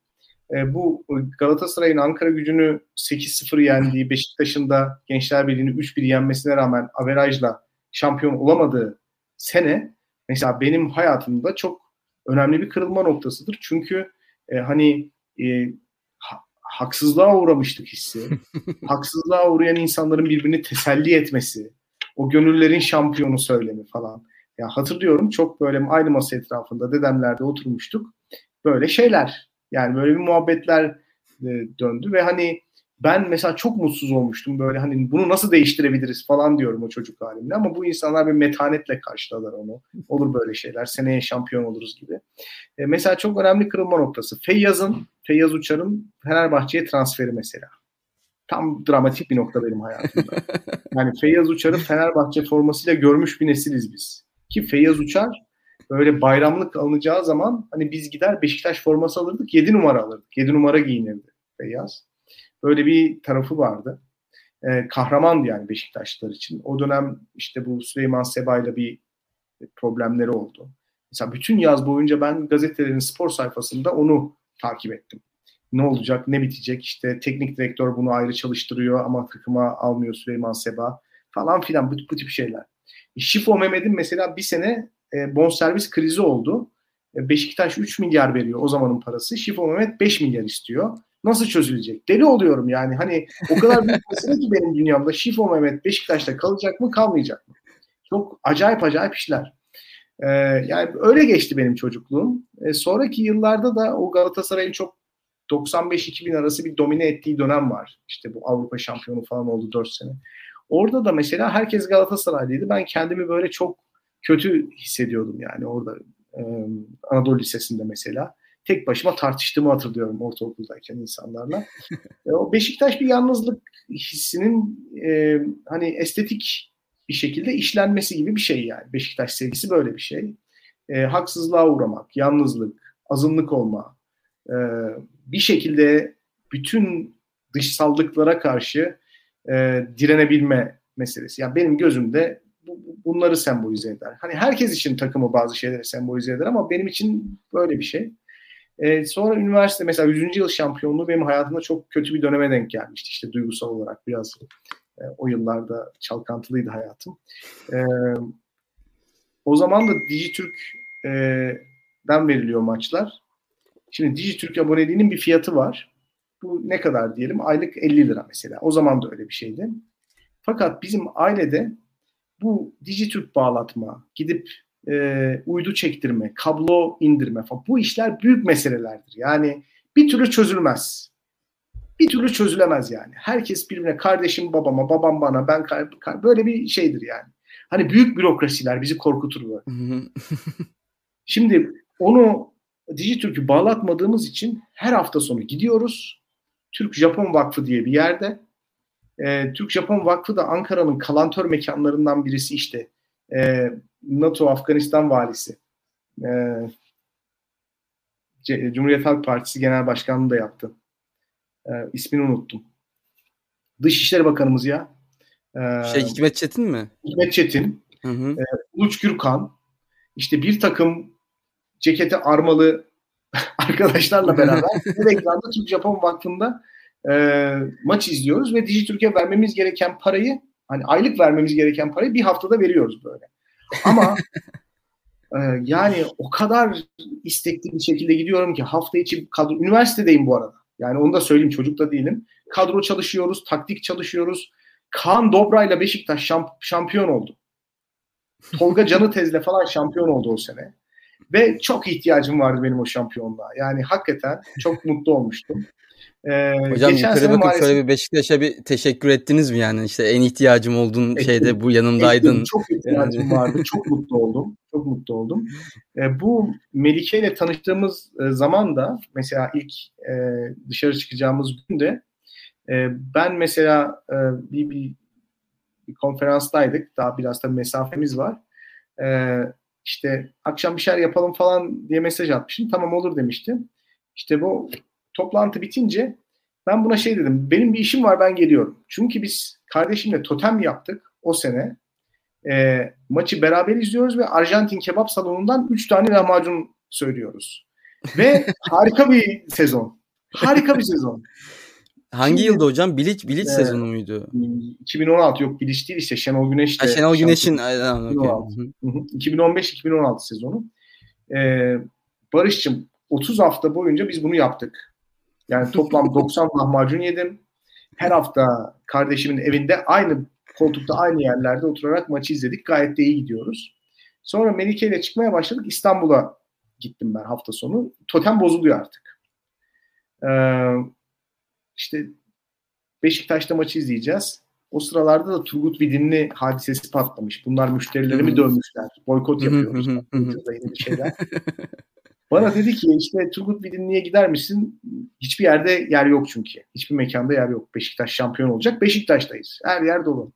E, bu Galatasaray'ın Ankara gücünü 8-0 yendiği, Beşiktaş'ın da Gençler Birliği'ni 3-1 yenmesine rağmen averajla şampiyon olamadığı sene mesela benim hayatımda çok önemli bir kırılma noktasıdır. Çünkü e, hani e, ha, haksızlığa uğramıştık hissi. haksızlığa uğrayan insanların birbirini teselli etmesi, o gönüllerin şampiyonu söylemi falan. Ya hatırlıyorum çok böyle aynı masa etrafında dedemlerde oturmuştuk. Böyle şeyler yani böyle bir muhabbetler e, döndü ve hani ben mesela çok mutsuz olmuştum böyle hani bunu nasıl değiştirebiliriz falan diyorum o çocuk halimle ama bu insanlar bir metanetle karşıladılar onu. Olur böyle şeyler seneye şampiyon oluruz gibi. E, mesela çok önemli kırılma noktası. Feyyaz'ın, Feyyaz Uçar'ın Fenerbahçe'ye transferi mesela. Tam dramatik bir nokta benim hayatımda. Yani Feyyaz Uçar'ı Fenerbahçe formasıyla görmüş bir nesiliz biz. Ki Feyyaz Uçar böyle bayramlık alınacağı zaman hani biz gider Beşiktaş forması alırdık 7 numara alırdık. 7 numara giyinirdi Feyyaz. Böyle bir tarafı vardı. Ee, kahramandı yani Beşiktaşlılar için. O dönem işte bu Süleyman Seba'yla bir problemleri oldu. Mesela bütün yaz boyunca ben gazetelerin spor sayfasında onu takip ettim. Ne olacak, ne bitecek? İşte teknik direktör bunu ayrı çalıştırıyor ama takıma almıyor Süleyman Seba falan filan bu, bu tip şeyler. Şifo Mehmet'in mesela bir sene e, bonservis krizi oldu. E, Beşiktaş 3 milyar veriyor o zamanın parası. Şifo Mehmet 5 milyar istiyor. Nasıl çözülecek? Deli oluyorum yani. Hani o kadar büyük mesele ki benim dünyamda. Şifo Mehmet Beşiktaş'ta kalacak mı kalmayacak mı? Çok acayip acayip işler. Ee, yani öyle geçti benim çocukluğum. Ee, sonraki yıllarda da o Galatasaray'ın çok 95-2000 arası bir domine ettiği dönem var. İşte bu Avrupa şampiyonu falan oldu 4 sene. Orada da mesela herkes Galatasaraylıydı. Ben kendimi böyle çok kötü hissediyordum yani orada e, Anadolu Lisesi'nde mesela. Tek başıma tartıştığımı hatırlıyorum ortaokuldayken insanlarla. e, o Beşiktaş bir yalnızlık hissinin e, hani estetik bir şekilde işlenmesi gibi bir şey yani. Beşiktaş sevgisi böyle bir şey. E, haksızlığa uğramak, yalnızlık, azınlık olma, e, bir şekilde bütün dışsallıklara karşı e, direnebilme meselesi. Yani benim gözümde bunları sembolize eder. Hani herkes için takımı bazı şeyleri sembolize eder ama benim için böyle bir şey. Ee, sonra üniversite mesela 100. yıl şampiyonluğu benim hayatımda çok kötü bir döneme denk gelmişti. İşte duygusal olarak biraz e, o yıllarda çalkantılıydı hayatım. E, o zaman da Dijitürk'den veriliyor maçlar. Şimdi Dijitürk aboneliğinin bir fiyatı var. Bu ne kadar diyelim? Aylık 50 lira mesela. O zaman da öyle bir şeydi. Fakat bizim ailede bu Dijitürk bağlatma, gidip e, uydu çektirme, kablo indirme falan bu işler büyük meselelerdir. Yani bir türlü çözülmez. Bir türlü çözülemez yani. Herkes birbirine kardeşim babama, babam bana, ben böyle bir şeydir yani. Hani büyük bürokrasiler bizi korkutur böyle. Şimdi onu Dijitürk'ü bağlatmadığımız için her hafta sonu gidiyoruz. Türk-Japon Vakfı diye bir yerde e, Türk-Japon Vakfı da Ankara'nın kalantör mekanlarından birisi işte. E, NATO Afganistan valisi. E, Cumhuriyet Halk Partisi Genel Başkanlığı da yaptı. E, ismini unuttum. Dışişleri Bakanımız ya. E, şey Hikmet Çetin mi? Hikmet Çetin. Hı hı. E, Uluç Gürkan. İşte bir takım ceketi armalı arkadaşlarla beraber bir ekranda Türk-Japon Vakfı'nda e, maç izliyoruz ve Dijitürk'e vermemiz gereken parayı hani aylık vermemiz gereken parayı bir haftada veriyoruz böyle. Ama e, yani o kadar istekli bir şekilde gidiyorum ki hafta içi kadro üniversitedeyim bu arada. Yani onu da söyleyeyim çocuk da değilim. Kadro çalışıyoruz, taktik çalışıyoruz. Kaan Dobra ile Beşiktaş şamp şampiyon oldu. Tolga Canı Tez'le falan şampiyon oldu o sene. Ve çok ihtiyacım vardı benim o şampiyonluğa. Yani hakikaten çok mutlu olmuştum. Ee, Hocam yukarı bakıp maalesef... şöyle bir Beşiktaş'a bir teşekkür ettiniz mi yani işte en ihtiyacım olduğun ettim, şeyde bu yanındaydın. Ettim, çok ihtiyacım vardı. Çok mutlu oldum. Çok mutlu oldum. Ee, bu Melike ile tanıştığımız e, zaman da mesela ilk e, dışarı çıkacağımız günde e, ben mesela e, bir, bir, bir konferanstaydık. Daha biraz da mesafemiz var. E, İşte akşam bir şeyler yapalım falan diye mesaj atmışım. Tamam olur demiştim. İşte bu toplantı bitince ben buna şey dedim. Benim bir işim var ben geliyorum. Çünkü biz kardeşimle totem yaptık o sene. E, maçı beraber izliyoruz ve Arjantin kebap salonundan 3 tane lahmacun söylüyoruz. Ve harika bir sezon. Harika bir sezon. Hangi Şimdi, yılda hocam? Bilic, Bilic e, sezonu muydu? 2016 yok Bilic değil işte Şenol Güneş de. Şenol Güneş'in 2015-2016 sezonu. Ee, Barış'cığım 30 hafta boyunca biz bunu yaptık. Yani toplam 90 lahmacun yedim. Her hafta kardeşimin evinde aynı koltukta aynı yerlerde oturarak maçı izledik. Gayet de iyi gidiyoruz. Sonra Melike ile çıkmaya başladık. İstanbul'a gittim ben hafta sonu. Totem bozuluyor artık. Ee, işte Beşiktaş'ta maçı izleyeceğiz. O sıralarda da Turgut Vidinli hadisesi patlamış. Bunlar müşterilerimi dövmüşler. Boykot yapıyoruz. yeni şeyler. Bana dedi ki işte Turgut Vidinli'ye gider misin? Hiçbir yerde yer yok çünkü. Hiçbir mekanda yer yok. Beşiktaş şampiyon olacak. Beşiktaş'tayız. Her yer dolu.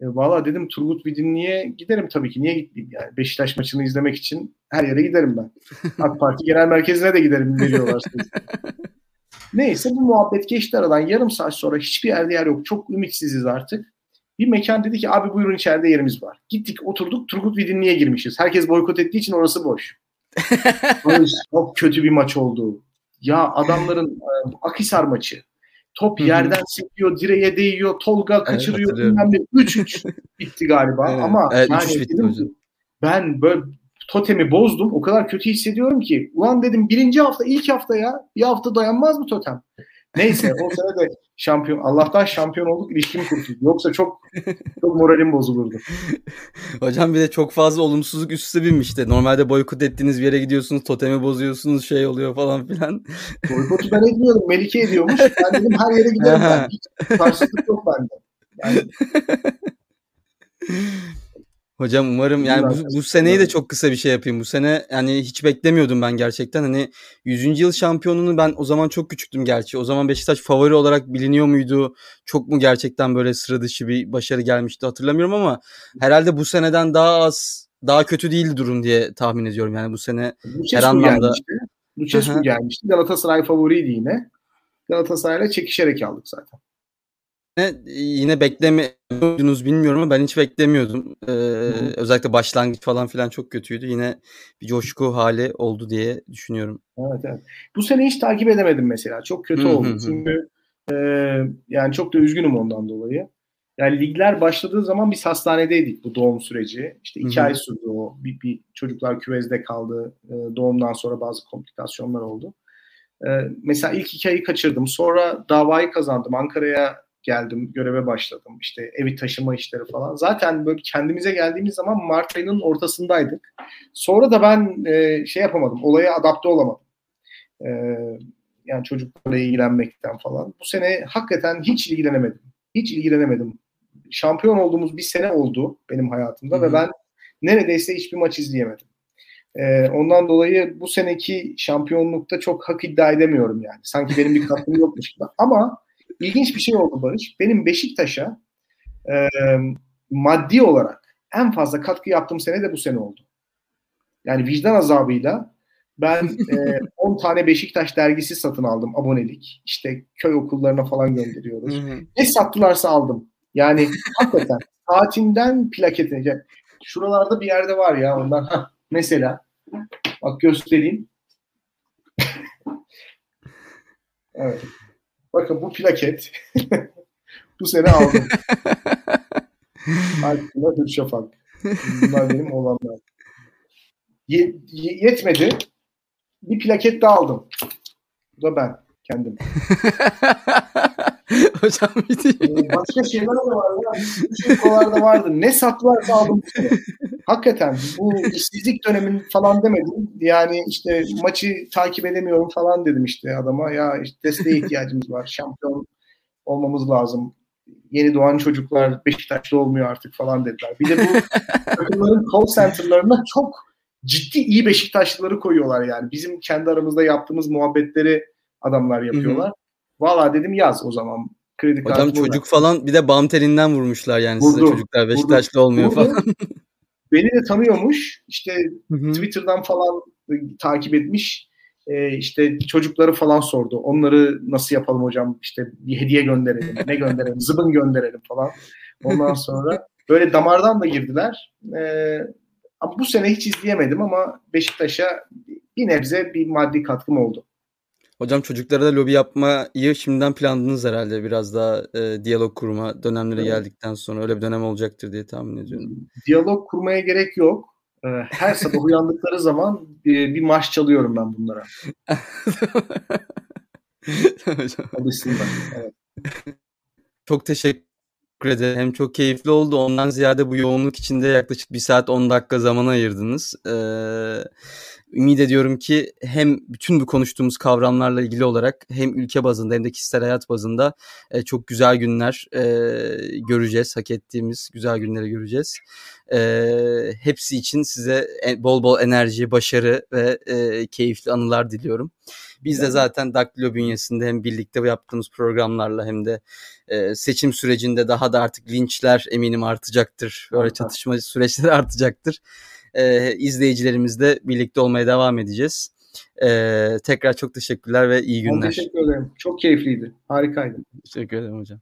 E, Valla dedim Turgut Vidinli'ye giderim tabii ki. Niye gitmeyeyim yani? Beşiktaş maçını izlemek için her yere giderim ben. AK Parti Genel Merkezi'ne de giderim veriyorlarsa. Neyse bu muhabbet geçti aradan. Yarım saat sonra hiçbir yerde yer yok. Çok ümitsiziz artık. Bir mekan dedi ki abi buyurun içeride yerimiz var. Gittik oturduk Turgut Vidinli'ye girmişiz. Herkes boykot ettiği için orası boş. çok kötü bir maç oldu. Ya adamların e, Akisar maçı. Top yerden sekiyor, direğe değiyor, Tolga kaçırıyor. Evet, 3-3 bitti galiba. Evet, Ama evet, yani dedim, ben böyle totemi bozdum. O kadar kötü hissediyorum ki. Ulan dedim birinci hafta, ilk hafta ya. Bir hafta dayanmaz mı totem? Neyse o sene de şampiyon Allah'tan şampiyon olduk ilişkim kurtuldu. Yoksa çok çok moralim bozulurdu. Hocam bir de çok fazla olumsuzluk üst üste binmişti. Normalde boykot ettiğiniz bir yere gidiyorsunuz, totemi bozuyorsunuz, şey oluyor falan filan. Boykotu ben etmiyordum. Melike ediyormuş. Ben dedim her yere giderim ben. Hiç karşılık yok bende. Yani Hocam umarım yani bu, bu seneyi de çok kısa bir şey yapayım. Bu sene yani hiç beklemiyordum ben gerçekten. Hani 100. yıl şampiyonunu ben o zaman çok küçüktüm gerçi. O zaman Beşiktaş favori olarak biliniyor muydu? Çok mu gerçekten böyle sıra dışı bir başarı gelmişti hatırlamıyorum ama herhalde bu seneden daha az daha kötü değil durum diye tahmin ediyorum. Yani bu sene Lucescu her anlamda gelmişti. Lucescu gelmişti. Galatasaray favoriydi yine. Galatasaray'la çekişerek aldık zaten yine beklemiyordunuz bilmiyorum ama ben hiç beklemiyordum. Ee, özellikle başlangıç falan filan çok kötüydü. Yine bir coşku hali oldu diye düşünüyorum. Evet evet. Bu sene hiç takip edemedim mesela. Çok kötü oldu. Çünkü e, yani çok da üzgünüm ondan dolayı. Yani ligler başladığı zaman biz hastanedeydik bu doğum süreci. İşte iki Hı-hı. ay sürdü o. Bir, bir çocuklar küvezde kaldı. E, doğumdan sonra bazı komplikasyonlar oldu. E, mesela ilk iki ayı kaçırdım. Sonra davayı kazandım. Ankara'ya geldim, göreve başladım. İşte evi taşıma işleri falan. Zaten böyle kendimize geldiğimiz zaman Mart ayının ortasındaydık. Sonra da ben e, şey yapamadım, olaya adapte olamadım. E, yani çocuklarla ilgilenmekten falan. Bu sene hakikaten hiç ilgilenemedim. Hiç ilgilenemedim. Şampiyon olduğumuz bir sene oldu benim hayatımda Hı-hı. ve ben neredeyse hiçbir maç izleyemedim. Ee, ondan dolayı bu seneki şampiyonlukta çok hak iddia edemiyorum yani. Sanki benim bir katkım yokmuş gibi. Ama ilginç bir şey oldu Barış. Benim Beşiktaş'a e, maddi olarak en fazla katkı yaptığım sene de bu sene oldu. Yani vicdan azabıyla ben e, 10 tane Beşiktaş dergisi satın aldım abonelik. İşte köy okullarına falan gönderiyoruz. ne sattılarsa aldım. Yani hakikaten saatinden plaketine. Şuralarda bir yerde var ya. Heh, mesela bak göstereyim. evet. Bakın bu plaket bu sene aldım. Alpina Hürşafak. Bunlar benim olanlar. Ye- yetmedi. Bir plaket daha aldım. Bu da ben kendim. Hocam ee, Başka şeyler de var ya. Bir da vardı. Ne sattılarsa aldım. Hakikaten bu işsizlik dönemin falan demedim. Yani işte maçı takip edemiyorum falan dedim işte adama. Ya işte desteğe ihtiyacımız var. Şampiyon olmamız lazım. Yeni doğan çocuklar Beşiktaş'ta olmuyor artık falan dediler. Bir de bu takımların call center'larına çok ciddi iyi Beşiktaşlıları koyuyorlar yani. Bizim kendi aramızda yaptığımız muhabbetleri adamlar yapıyorlar. Hı hı. Valla dedim yaz o zaman. Kredi Hocam çocuk falan bir de bam telinden vurmuşlar yani Vurdu. size çocuklar Beşiktaşlı Vurdu. olmuyor Vurdu. falan. beni de tanıyormuş. İşte Hı-hı. Twitter'dan falan takip etmiş. Ee, işte çocukları falan sordu. Onları nasıl yapalım hocam? İşte bir hediye gönderelim, ne gönderelim, zıbın gönderelim falan. Ondan sonra böyle damardan da girdiler. Ee, ama bu sene hiç izleyemedim ama Beşiktaş'a bir nebze bir maddi katkım oldu. Hocam çocuklara da lobi yapmayı şimdiden planladınız herhalde biraz daha e, diyalog kurma dönemlere evet. geldikten sonra öyle bir dönem olacaktır diye tahmin ediyorum. Diyalog kurmaya gerek yok. E, her sabah uyandıkları zaman bir, bir marş çalıyorum ben bunlara. Alışsınlar. Evet. Çok teşekkür ederim. Hem çok keyifli oldu. Ondan ziyade bu yoğunluk içinde yaklaşık bir saat 10 dakika zaman ayırdınız. Ee, ümit ediyorum ki hem bütün bu konuştuğumuz kavramlarla ilgili olarak hem ülke bazında hem de kişisel hayat bazında e, çok güzel günler e, göreceğiz. Hak ettiğimiz güzel günleri göreceğiz. E, hepsi için size bol bol enerji, başarı ve e, keyifli anılar diliyorum. Biz de zaten Daktilo bünyesinde hem birlikte yaptığımız programlarla hem de e, seçim sürecinde daha da artık linçler eminim artacaktır. Böyle çatışma süreçleri artacaktır e, izleyicilerimizle birlikte olmaya devam edeceğiz. E, tekrar çok teşekkürler ve iyi günler. Ben teşekkür ederim. Çok keyifliydi. Harikaydı. Teşekkür ederim hocam.